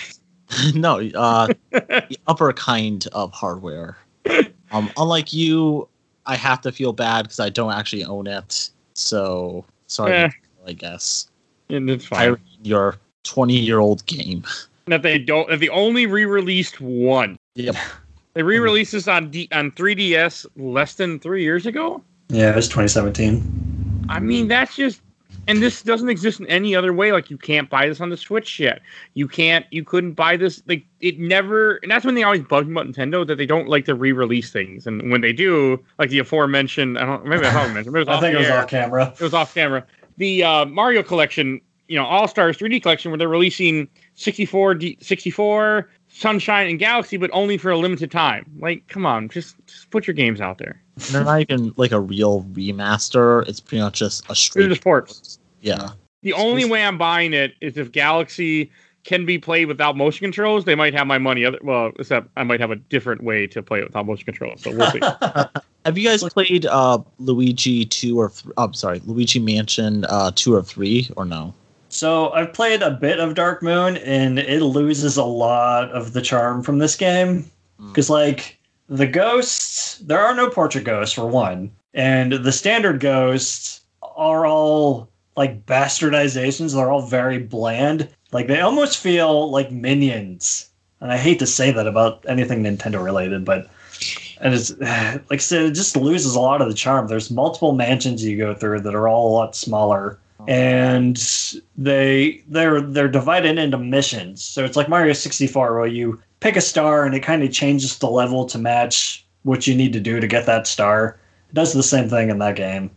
no, uh, the upper kind of hardware. Um, unlike you, I have to feel bad because I don't actually own it. So sorry, Eh. I guess. And it's fine. ruined your 20 year old game. that they don't. That they only re-released one. Yep. They re-released this on D, on 3DS less than three years ago. Yeah, it was 2017. I mean, that's just. And this doesn't exist in any other way. Like you can't buy this on the Switch yet. You can't. You couldn't buy this. Like it never. And that's when they always bug me about Nintendo that they don't like to re-release things. And when they do, like the aforementioned, I don't. Maybe I haven't mentioned. Maybe it was I off think it was air. off camera. it was off camera. The uh, Mario collection, you know, All Stars 3D collection, where they're releasing 64, D- 64, Sunshine, and Galaxy, but only for a limited time. Like, come on, just, just put your games out there. And they're not even like a real remaster. It's pretty much just a They're straight. just ports. Yeah. The only way I'm buying it is if Galaxy can be played without motion controls. They might have my money. Other well, except I might have a different way to play it without motion controls. So we'll see. Have you guys played uh, Luigi 2 or th- I'm sorry, Luigi Mansion uh, 2 or 3 or no? So I've played a bit of Dark Moon, and it loses a lot of the charm from this game. Hmm. Because like the ghosts, there are no portrait ghosts for one, and the standard ghosts are all like bastardizations. They're all very bland. Like they almost feel like minions. And I hate to say that about anything Nintendo related, but and it's like I said, it just loses a lot of the charm. There's multiple mansions you go through that are all a lot smaller, and they they're they're divided into missions. So it's like Mario 64, where you pick a star and it kind of changes the level to match what you need to do to get that star. It does the same thing in that game.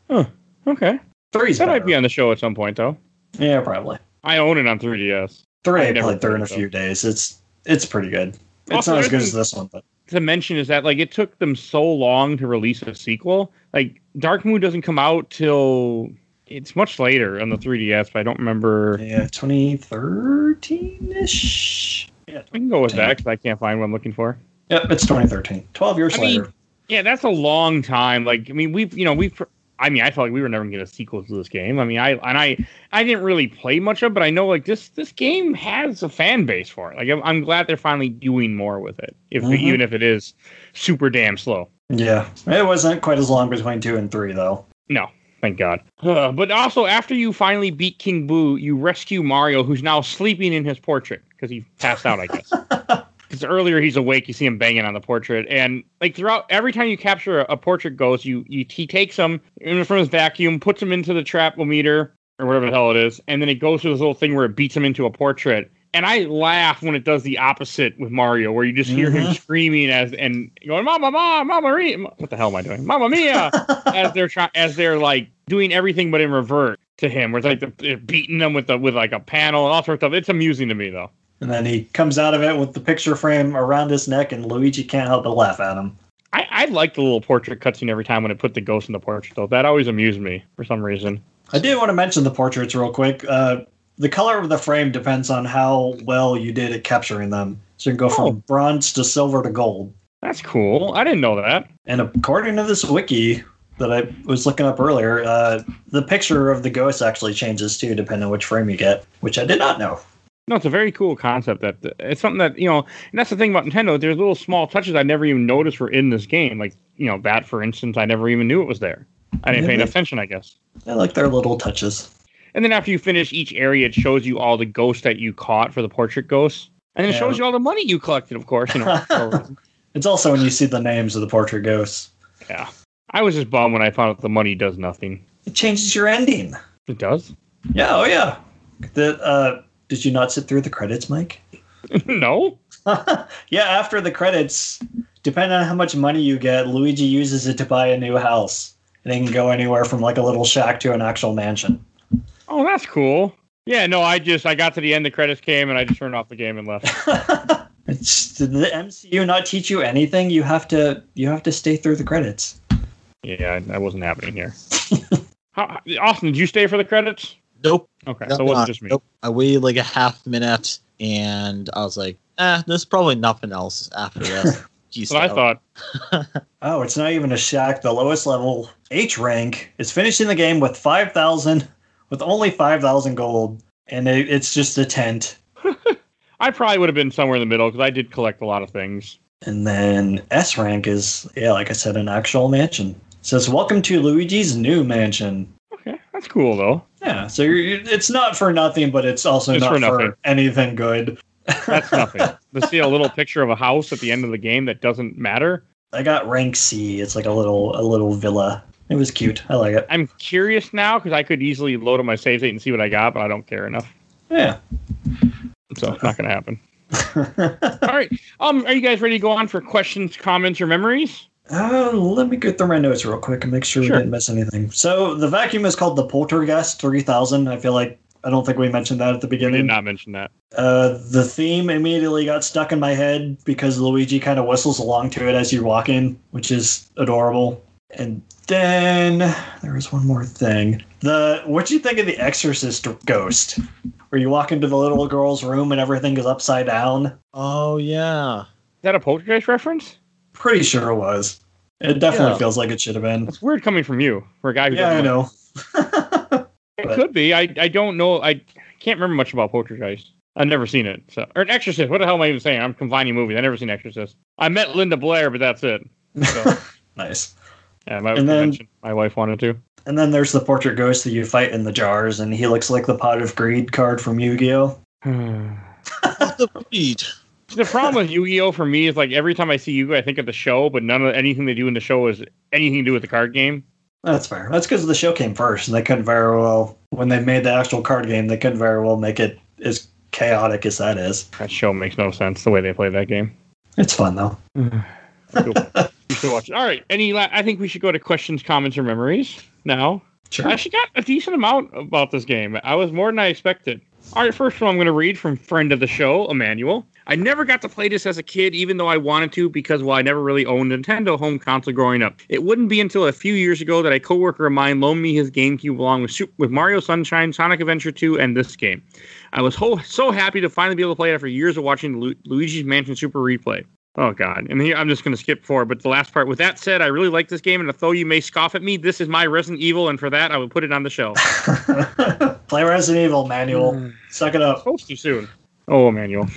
Okay. Three's That might be on the show at some point, though. yeah, probably. I own it on 3DS. Three I I played through in a played it, few days. It's it's pretty good. It's Also, not as good as this one, but To mention is that like it took them so long to release a sequel. Like Dark Moon doesn't come out till it's much later on the 3DS, but I don't remember. yeah, 2013 ish. Yeah, we can go with Damn. that because I can't find what I'm looking for. yep, it's 2013. 12 years I mean, later. Yeah, that's a long time. Like, I mean, we've, you know, we've, I mean, I felt like we were never gonna get a sequel to this game. I mean, I, and I, I didn't really play much of, it, but I know like this, this game has a fan base for it. Like, I'm, I'm glad they're finally doing more with it, if Mhm. even if it is super damn slow. Yeah, it wasn't quite as long between two and three though. No, thank God. Uh, but also, after you finally beat King Boo, you rescue Mario, who's now sleeping in his portrait because he passed out, I guess. Because earlier he's awake, you see him banging on the portrait, and like throughout every time you capture a, a portrait ghost, you, you he takes him in from his vacuum, puts him into the trapometer or whatever the hell it is, and then it goes through this little thing where it beats him into a portrait. And I laugh when it does the opposite with Mario, where you just hear him Mhm. screaming as and going, "Mama, mama, mama, Mia!" What the hell am I doing? Mama mia! as they're trying, as they're like doing everything but in revert to him, where it's like the, they're beating them with the with like a panel and all sorts of stuff. It's amusing to me though. And then he comes out of it with the picture frame around his neck, and Luigi can't help but laugh at him. I, I like the little portrait cutscene every time when it put the ghost in the portrait though. That always amused me for some reason. I did want to mention the portraits real quick. Uh, the color of the frame depends on how well you did at capturing them. So you can go from Oh. bronze to silver to gold. That's cool. I didn't know that. And according to this wiki that I was looking up earlier, uh, the picture of the ghost actually changes too, depending on which frame you get, which I did not know. No, it's a very cool concept. That it's something that you know, and that's the thing about Nintendo. There's little small touches I never even noticed were in this game. Like you know, that for instance, I never even knew it was there. I didn't pay enough attention, I guess. I like their little touches. And then after you finish each area, it shows you all the ghosts that you caught for the portrait ghosts, and then it Yeah. shows you all the money you collected, of course. You know, for a reason. It's also when you see the names of the portrait ghosts. yeah. I was just bummed when I found out the money does nothing. It changes your ending. It does? Yeah, oh yeah. The, uh, did you not sit through the credits, Mike? no. yeah, after the credits, depending on how much money you get, Luigi uses it to buy a new house. And he can go anywhere from like a little shack to an actual mansion. Oh, that's cool. Yeah, no, I just I got to the end, the credits came, and I just turned off the game and left. it's, did the MCU not teach you anything? You have to you have to stay through the credits. Yeah, that wasn't happening here. How, Austin, did you stay for the credits? Nope. Okay, Nope, so it wasn't not- just me. Nope. I waited like a half minute and I was like, eh, there's probably nothing else after this. Peace That's what I out. thought. Oh, it's not even a shack. The lowest level H rank is finishing the game with five thousand, with only five thousand gold, and it, it's just a tent. I probably would have been somewhere in the middle because I did collect a lot of things. And then S rank is yeah, like I said, an actual mansion. It says welcome to Luigi's new mansion. Okay, that's cool though. Yeah, so you're, it's not for nothing, but it's also It's not for for, anything good. That's nothing. to see a little picture of a house at the end of the game that doesn't matter. I got rank C. It's like a little a little villa. It was cute. I like it. I'm curious now because I could easily load up my save state and see what I got, but I don't care enough. Yeah. So it's not going to happen. All right. Um, are you guys ready to go on for questions, comments, or memories? Uh, let me go through my notes real quick and make sure, Sure. we didn't miss anything. So the vacuum is called the Poltergeist 3000. I feel like I don't think we mentioned that at the beginning. We did not mention that. Uh, the theme immediately got stuck in my head because Luigi kind of whistles along to it as you walk in, which is adorable. And then there was one more thing. The what do you think of the Exorcist ghost? Where you walk into the little girl's room and everything is upside down. Oh yeah. Is that a poltergeist reference? Pretty sure it was. It definitely Yeah. feels like it should have been. It's weird coming from you for a guy who Yeah, I know. It could be. I, I don't know. I can't remember much about poltergeist. I've never seen it. So, or Exorcist. What the hell am I even saying? I'm combining movies. I've never seen Exorcist. I met Linda Blair, but that's it. So, nice. yeah, my, And then- my wife wanted to. And then there's the portrait ghost that you fight in the jars, and he looks like the Pot of Greed card from Yu-Gi-Oh. the breed. The problem with Yu-Gi-Oh for me is like every time I see Yu-Gi-Oh, I think of the show, but none of anything they do in the show is anything to do with the card game. That's fair. That's because the show came first, and they couldn't very well, when they made the actual card game, they couldn't very well make it as chaotic as that is. That show makes no sense the way they play that game. It's fun though. Cool. you should watch it. All right. Any? La- I think we should go to questions, comments, or memories now. Sure. I actually got a decent amount about this game. I was more than I expected. All right, first one I'm going to read from friend of the show, Emmanuel. I never got to play this as a kid, even though I wanted to, because well, I never really owned a Nintendo home console growing up. It wouldn't be until a few years ago that a coworker of mine loaned me his GameCube along with Super- with Mario Sunshine, Sonic Adventure 2, and this game. I was ho- so happy to finally be able to play it after years of watching Lu- Luigi's Mansion Super replay. Oh God! And here I'm just going to skip forward. But the last part. With that said, I really like this game, and although you may scoff at me, this is my Resident Evil, and for that, I would put it on the shelf. Play Resident Evil, Manual. Hmm. Suck it up. Supposed to soon. Oh, Emmanuel.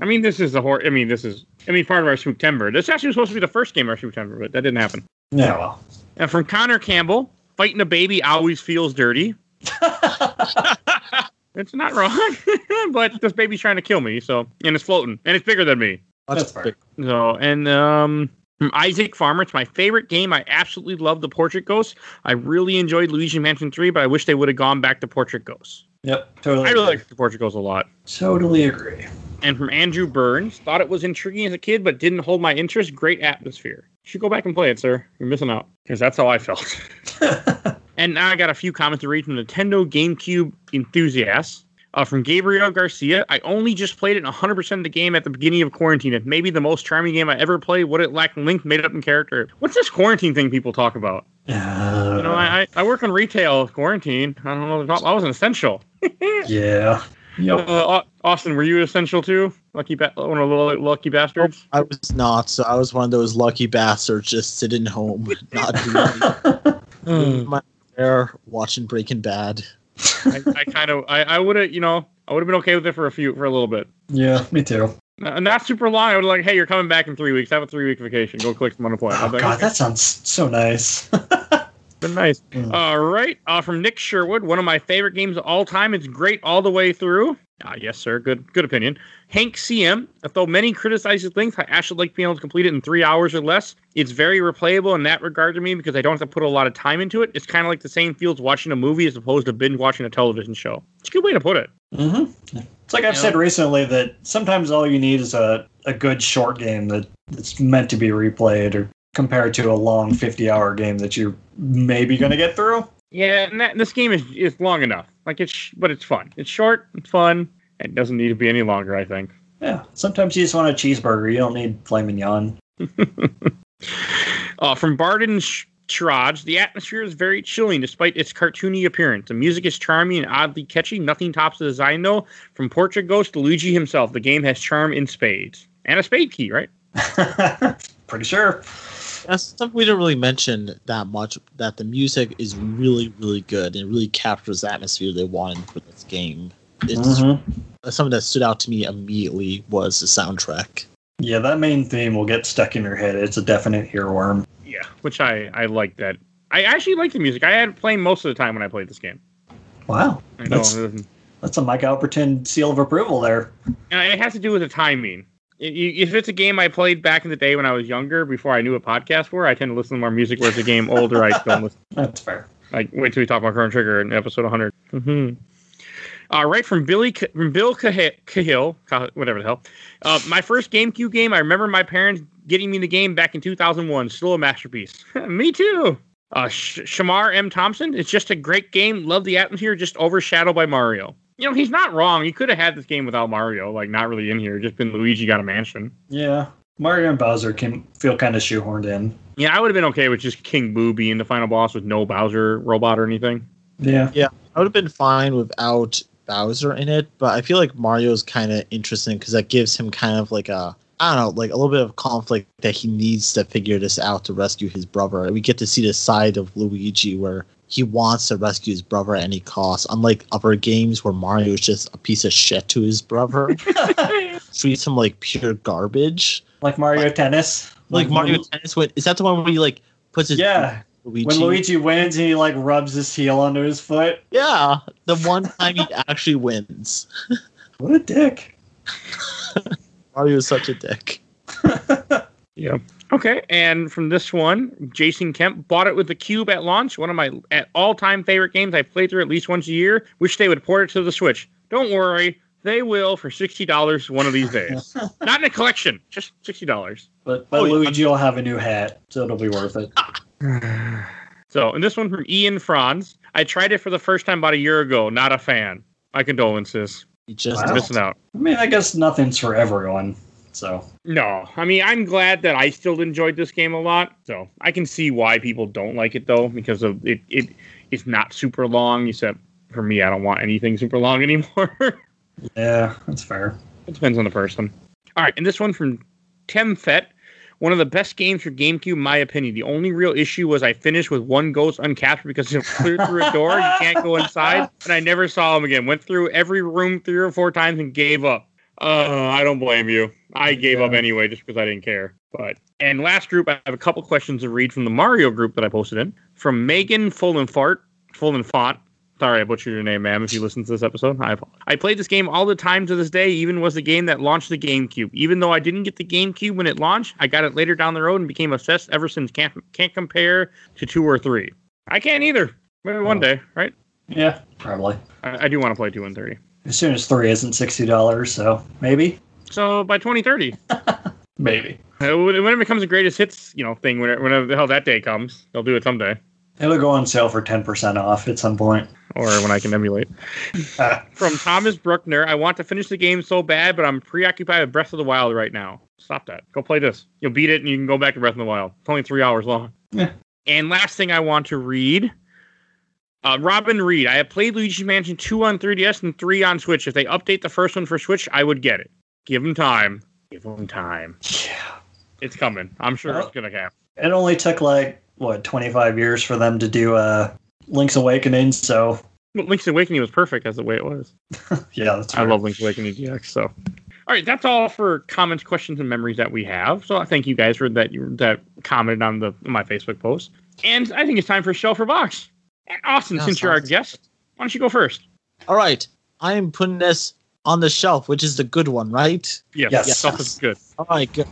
I mean, this is the horror. I mean, this is. I mean, part of our Spooktember. This actually was supposed to be the first game of our Spooktember, but that didn't happen. Yeah, well. And from Connor Campbell, fighting a baby always feels dirty. It's not wrong, but this baby's trying to kill me. So, and it's floating, and it's bigger than me. That's fair. So, and um, from Isaac Farmer, it's my favorite game. I absolutely love the Portrait Ghost. I really enjoyed Luigi Mansion 3, but I wish they would have gone back to Portrait Ghost. Yep, totally. I really agree. like the Ghost a lot. Totally agree. And from Andrew Burns, thought it was intriguing as a kid, but didn't hold my interest. Great atmosphere. You should go back and play it, sir. You're missing out. Because that's how I felt. and now I got a few comments to read from Nintendo GameCube enthusiasts. Uh, from Gabriel Garcia, I only just played it 100% of the game at the beginning of quarantine. It may be the most charming game I ever played. What it lacked link, made up in character. What's this quarantine thing people talk about? Uh, You know, I, I, work in retail quarantine. I don't know. I wasn't essential. Yeah. Yep. Uh, Austin, were you essential too? Lucky, ba- one of the lucky bastards. I was not, so I was one of those lucky bastards just sitting home, not doing. My there watching Breaking Bad. I, I kind of, I, I would have, you know, I would have been okay with it for a few, for a little bit. yeah, me too. N- Not super long. I would like, hey, you're coming back in three weeks. Have a three week vacation. Go click some unemployment. Oh, I'd like, God, okay, that sounds so nice. been nice. Mm. All right, uh, from Nick Sherwood, one of my favorite games of all time. It's great all the way through. Ah, yes, sir. Good, good opinion. Hank CM. Though many criticize its length, I actually like being able to complete it in three hours or less. It's very replayable in that regard to me because I don't have to put a lot of time into it. It's kind of like the same feels watching a movie as opposed to binge watching a television show. It's a good way to put it. hmm It's like I've Yeah. said recently that sometimes all you need is a, a good short game that, that's meant to be replayed or compared to a long 50 hour game that you're maybe going to get through. Yeah, and that, this game is is long enough. Like it's, but it's fun. It's short, it's fun. It doesn't need to be any longer. I think. Yeah. Sometimes you just want a cheeseburger. You don't need filet mignon. Uh, from Barden Sh- Shraj, the atmosphere is very chilling despite its cartoony appearance. The music is charming and oddly catchy. Nothing tops the design, though. From Portrait Ghost to Luigi himself, the game has charm in spades. And a spade key, right? Pretty sure. That's something we didn't really mention that much. That the music is really, really good and it really captures the atmosphere they wanted for this game. It's Mhm. something that stood out to me immediately was the soundtrack. Yeah, that main theme will get stuck in your head. It's a definite earworm. Yeah, which I, I like that. I actually like the music. I had it playing most of the time when I played this game. Wow. I know. That's- That's a Mike Albertin seal of approval there. And it has to do with the timing. If it's a game I played back in the day when I was younger, before I knew what podcasts were, I tend to listen to more music. Whereas a game older, I don't listen. That's fair. Like, wait till we talk about Chrono Trigger in episode 100. Mm-hmm. Uh, right from Billy from Bill Cahill, Cahill Cah- whatever the hell. Uh, my first GameCube game. I remember my parents getting me the game back in 2001. Still a masterpiece. me too. Uh, Sh- Shamar M. Thompson. It's just a great game. Love the atmosphere. Just overshadowed by Mario. You know, he's not wrong. He could have had this game without Mario. Like, not really in here. Just been Luigi got a mansion. Yeah. Mario and Bowser can feel kind of shoehorned in. Yeah, I would have been okay with just King Boo being the final boss with no Bowser robot or anything. Yeah. Yeah. I would have been fine without Bowser in it, but I feel like Mario's kind of interesting because that gives him kind of like a I don't know, like a little bit of conflict that he needs to figure this out to rescue his brother. We get to see the side of Luigi where he wants to rescue his brother at any cost. Unlike other games where Mario is just a piece of shit to his brother, treats him like pure garbage. like Mario Tennis. Like Mario when, Tennis, when, is that the one where he like puts his Yeah. Luigi? When Luigi wins he like rubs his heel under his foot. Yeah, the one time he actually wins. What a dick. Mario is such a dick. Yeah. Okay, and from this one, Jason Kemp bought it with the Cube at launch. One of my at all-time favorite games. I play through at least once a year. Wish they would port it to the Switch. Don't worry, they will for sixty dollars one of these days. Not in a collection, just sixty dollars. But but Oh, yeah. Luigi will have a new hat, so it'll be worth it. So, and this one from Ian Franz. I tried it for the first time about a year ago. Not a fan. My condolences. He just Wow. Missing out. I mean, I guess nothing's for everyone. So No, I mean I'm glad that I still enjoyed this game a lot. So I can see why people don't like it though, because of it. It it's not super long. Except for me, I don't want anything super long anymore. yeah, that's fair. it depends on the person. All right, and this one from Tim Fett. One of the best games for GameCube, in my opinion. The only real issue was I finished with one ghost uncaptured because it cleared through a door. You can't go inside, and I never saw him again. Went through every room three or four times and gave up. Uh, I don't blame you. I gave up anyway just because I didn't care. But and last group, I have a couple questions to read from the Mario group that I posted in from Megan Full and Fart, Full and Font. Sorry, I butchered your name, ma'am. If you listen to this episode, I apologize. I played this game all the time to this day. Even was the game that launched the GameCube. Even though I didn't get the GameCube when it launched, I got it later down the road and became obsessed ever since. Can't can't compare to two or three. I can't either. Maybe one Oh. day, right? Yeah, probably. I, I do want to play two and thirty. As soon as three isn't sixty dollars, so maybe, So by 2030, maybe uh, when it becomes a greatest hits, you know, thing, whenever, whenever the hell that day comes, they'll do it someday, it'll go on sale for ten percent off at some point. or when I can emulate. Ah, From Thomas Bruckner, I want to finish the game so bad, but I'm preoccupied with Breath of the Wild right now. Stop that. Go play this. You'll beat it, and you can go back to Breath of the Wild. It's only three hours long. Yeah. And last thing I want to read. Uh, Robin Reed. I have played Luigi's Mansion 2 on 3DS and 3 on Switch. If they update the first one for Switch, I would get it. Give them time. Give them time. yeah. It's coming. I'm sure Well- it's going to happen. It only took like what twenty five years for them to do uh, Link's Awakening, so But Link's Awakening was perfect as the way it was. yeah, that's I love Link's Awakening DX. So, all right, that's all for comments, questions, and memories that we have. So, I thank you guys for that. That commented on the my Facebook post, and I think it's time for Shelf or Box. And Austen, Yeah, since you're our guest, why don't you go first? All right, I am putting this on the shelf, which is the good one, right? Yes, Yes. Shelf is good. All right, good.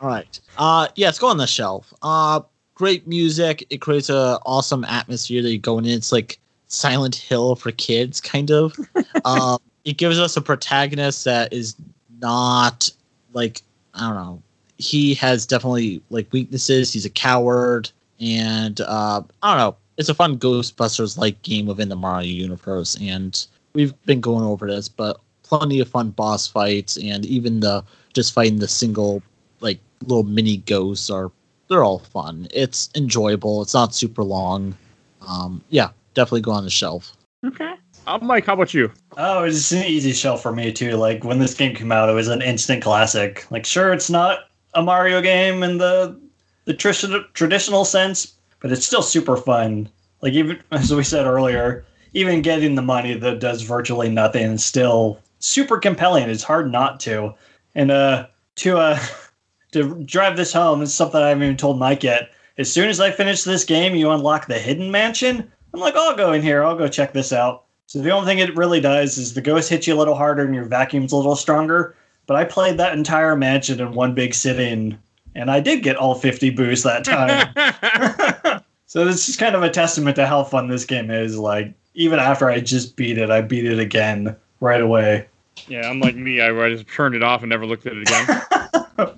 All right. Uh, yeah, it's go on the shelf. Uh, great music. It creates a awesome atmosphere that you go in. It's like Silent Hill for kids, kind of. um, it gives us a protagonist that is not like I don't know. He has definitely like weaknesses. He's a coward, and uh, I don't know. It's a fun Ghostbusters like game within the Mario universe, and we've been going over this, but plenty of fun boss fights, and even the just fighting the single like little mini ghosts are they're all fun. It's enjoyable. It's not super long. Um, yeah, definitely go on the shelf. Okay. Uh, Mike, how about you? Oh, it's an easy shelf for me too. Like when this game came out, it was an instant classic. Like sure, it's not a Mario game in the the tradi- traditional sense, but it's still super fun. Like even as we said earlier, even getting the money that does virtually nothing is still super compelling. It's hard not to. And uh to uh to drive this home, it's something I haven't even told Mike yet. As soon as I finish this game, you unlock the hidden mansion. I'm like, I'll go in here. I'll go check this out. So the only thing it really does is the ghost hits you a little harder and your vacuum's a little stronger. But I played that entire mansion in one big sitting, and I did get all 50 boos that time. so this is kind of a testament to how fun this game is. Like even after I just beat it, I beat it again right away. yeah, unlike me, I just turned it off and never looked at it again. but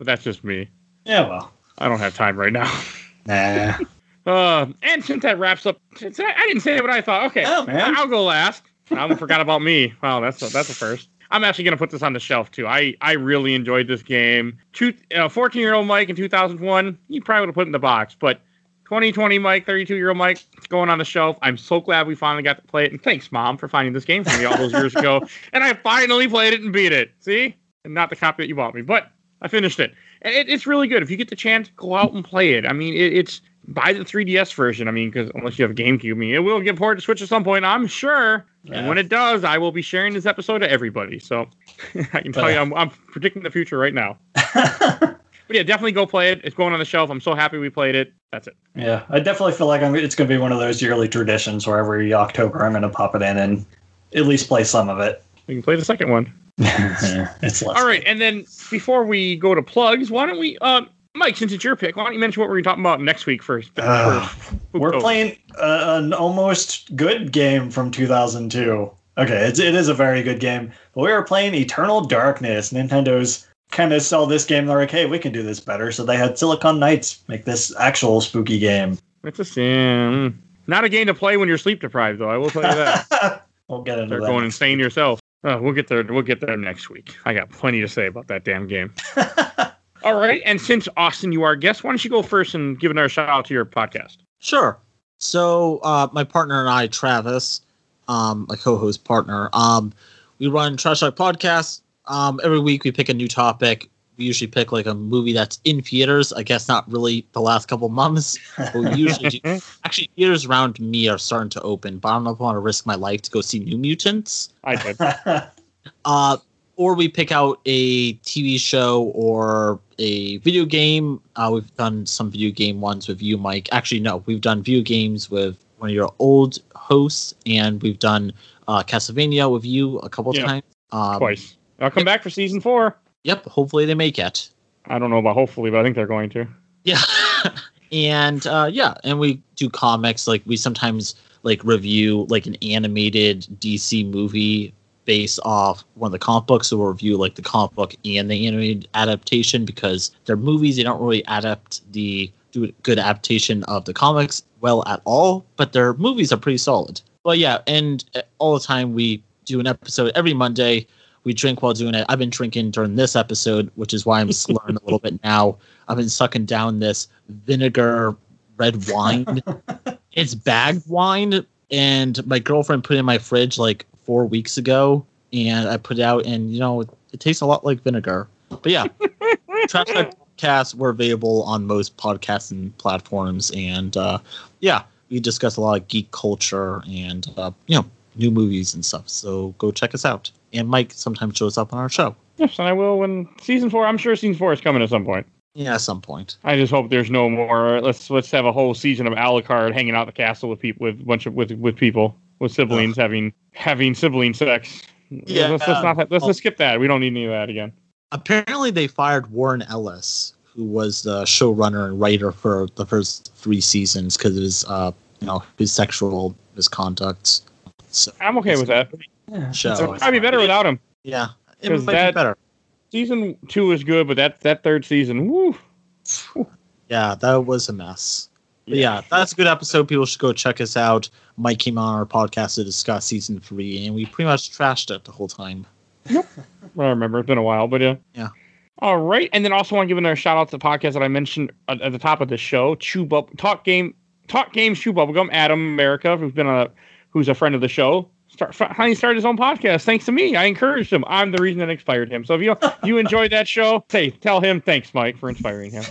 that's just me. Yeah, well, I don't have time right now. nah. Uh, and since that wraps up, since I, I didn't say what I thought. Okay, Oh, man. I'll go last. I forgot about me. Wow, that's a, that's a first. I'm actually gonna put this on the shelf too. I I really enjoyed this game. Two, uh, 14 year old Mike in 2001, you probably would have put it in the box, but 2020 Mike, 32 year old Mike, it's going on the shelf. I'm so glad we finally got to play it, and thanks, Mom, for finding this game for me all those years ago. And I finally played it and beat it. See, and not the copy that you bought me, but I finished it. And it, it's really good. If you get the chance, go out and play it. I mean, it, it's buy the 3DS version. I mean, because unless you have a GameCube, I mean, it will get ported to Switch at some point, I'm sure. Yeah. And when it does, I will be sharing this episode to everybody. So I can tell But- you, I'm, I'm predicting the future right now. But yeah, definitely go play it. It's going on the shelf. I'm so happy we played it. That's it. yeah, I definitely feel like I'm, it's going to be one of those yearly traditions where every October I'm going to pop it in and at least play some of it. We can play the second one. it's less. All right, and then before we go to plugs, why don't we, uh, Mike, since it's your pick, why don't you mention what we're talking about next week first? Uh, for We're playing uh, an almost good game from 2002. Okay, it's, it is a very good game. But we were playing Eternal Darkness. Nintendo's kind of saw this game. They're like, hey, we can do this better. So they had Silicon Knights make this actual spooky game. It's a sim. Not a game to play when you're sleep deprived, though. I will tell you that. we'll get into Start that. going insane yourself. Uh, we'll get there. We'll get there next week. I got plenty to say about that damn game. All right, and since Austen, you are a guest, why don't you go first and give another shout out to your podcast? Sure. So uh, my partner and I, Travis, um, my co-host partner, um, we run Trashed Talk Podcast. Um, every week we pick a new topic. We usually pick like a movie that's in theaters. I guess not really the last couple months, but we usually do. Actually, theaters around me are starting to open, but I don't know if I want to risk my life to go see New Mutants. I did. Uh, or we pick out a TV show or a video game. Uh, we've done some video game ones with you, Mike. Actually, no, we've done video games with one of your old hosts, and we've done uh, Castlevania with you a couple Yeah. times. Um, Twice. I'll come back for season four. Yep. Hopefully they make it. I don't know about hopefully, but I think they're going to. Yeah. and uh, yeah, and we do comics. Like we sometimes like review like an animated DC movie based off one of the comic books. So we'll review like the comic book and the animated adaptation because they're movies. They don't really adapt the do a good adaptation of the comics well at all, but their movies are pretty solid. Well, yeah, and uh, all the time we do an episode every Monday. We drink while doing it. I've been drinking during this episode, which is why I'm slurring a little bit now. I've been sucking down this vinegar red wine. it's bagged wine, and my girlfriend put it in my fridge like four weeks ago, and I put it out, and you know, it, it tastes a lot like vinegar. But yeah, Trashed Talk Podcast, we're available on most podcasting platforms, and uh, yeah, we discuss a lot of geek culture and uh, you know new movies and stuff. So go check us out. And Mike sometimes shows up on our show. Yes, and I will when season four. I'm sure season four is coming at some point. Yeah, at some point. I just hope there's no more. Let's let's have a whole season of Alucard hanging out the castle with people with a bunch of with with people with siblings having having sibling sex. Yeah. let's, let's not let's just skip that. We don't need any of that again. Apparently, they fired Warren Ellis, who was the showrunner and writer for the first three seasons, because of his, uh, you know, his sexual misconduct. So, I'm okay with that. Yeah, Show. it's always I'd be better without him. yeah, it 'Cause might that- be better. Season two is good, but that that third season, woo. Yeah, that was a mess. But yeah, that's a good episode. People should go check us out. Mike came on our podcast to discuss season three, and we pretty much trashed it the whole time. Yep. I remember it's been a while, but yeah. Yeah. All right, and then also want to give another shout out to the podcast that I mentioned at, at the top of the show, Chew Bub Talk Game Talk Games Chew Bubblegum. Adam America, who's been a who's a friend of the show, start finally started his own podcast thanks to me. I encouraged him. I'm the reason that inspired him. So if you you enjoyed that show, say tell him thanks, Mike, for inspiring him.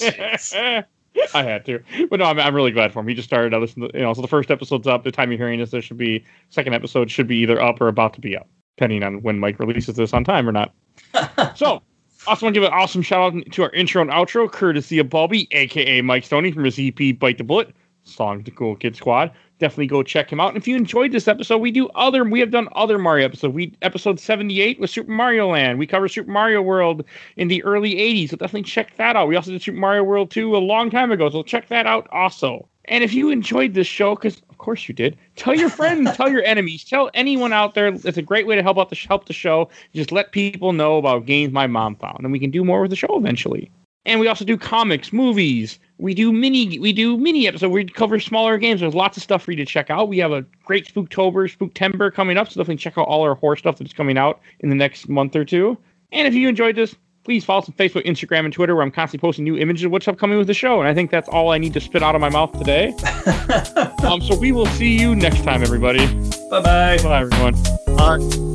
I had to, but no, I'm, I'm really glad for him. He just started. I listened to, you know, so the first episode's up. The time you're hearing this, there should be second episode should be either up or about to be up, depending on when Mike releases this on time or not. so, also want to give an awesome shout out to our intro and outro, courtesy of Bobby, aka Mike Stoney from his EP Bite the Bullet, song to Cool Kid Squad. Definitely go check him out. And if you enjoyed this episode, we do other we have done other Mario episodes. We episode 78 with Super Mario Land. We cover Super Mario World in the early 80s. So definitely check that out. We also did Super Mario World 2 a long time ago. So check that out also. And if you enjoyed this show, because of course you did, tell your friends, tell your enemies, tell anyone out there. It's a great way to help out the help the show. Just let people know about games my mom found, and we can do more with the show eventually. And we also do comics, movies. We do mini we do mini episodes. We cover smaller games. There's lots of stuff for you to check out. We have a great Spooktober, Spooktember coming up, so definitely check out all our horror stuff that's coming out in the next month or two. And if you enjoyed this, please follow us on Facebook, Instagram, and Twitter, where I'm constantly posting new images of what's upcoming with the show. And I think that's all I need to spit out of my mouth today. um, so we will see you next time, everybody. Bye bye. Bye, everyone. Uh,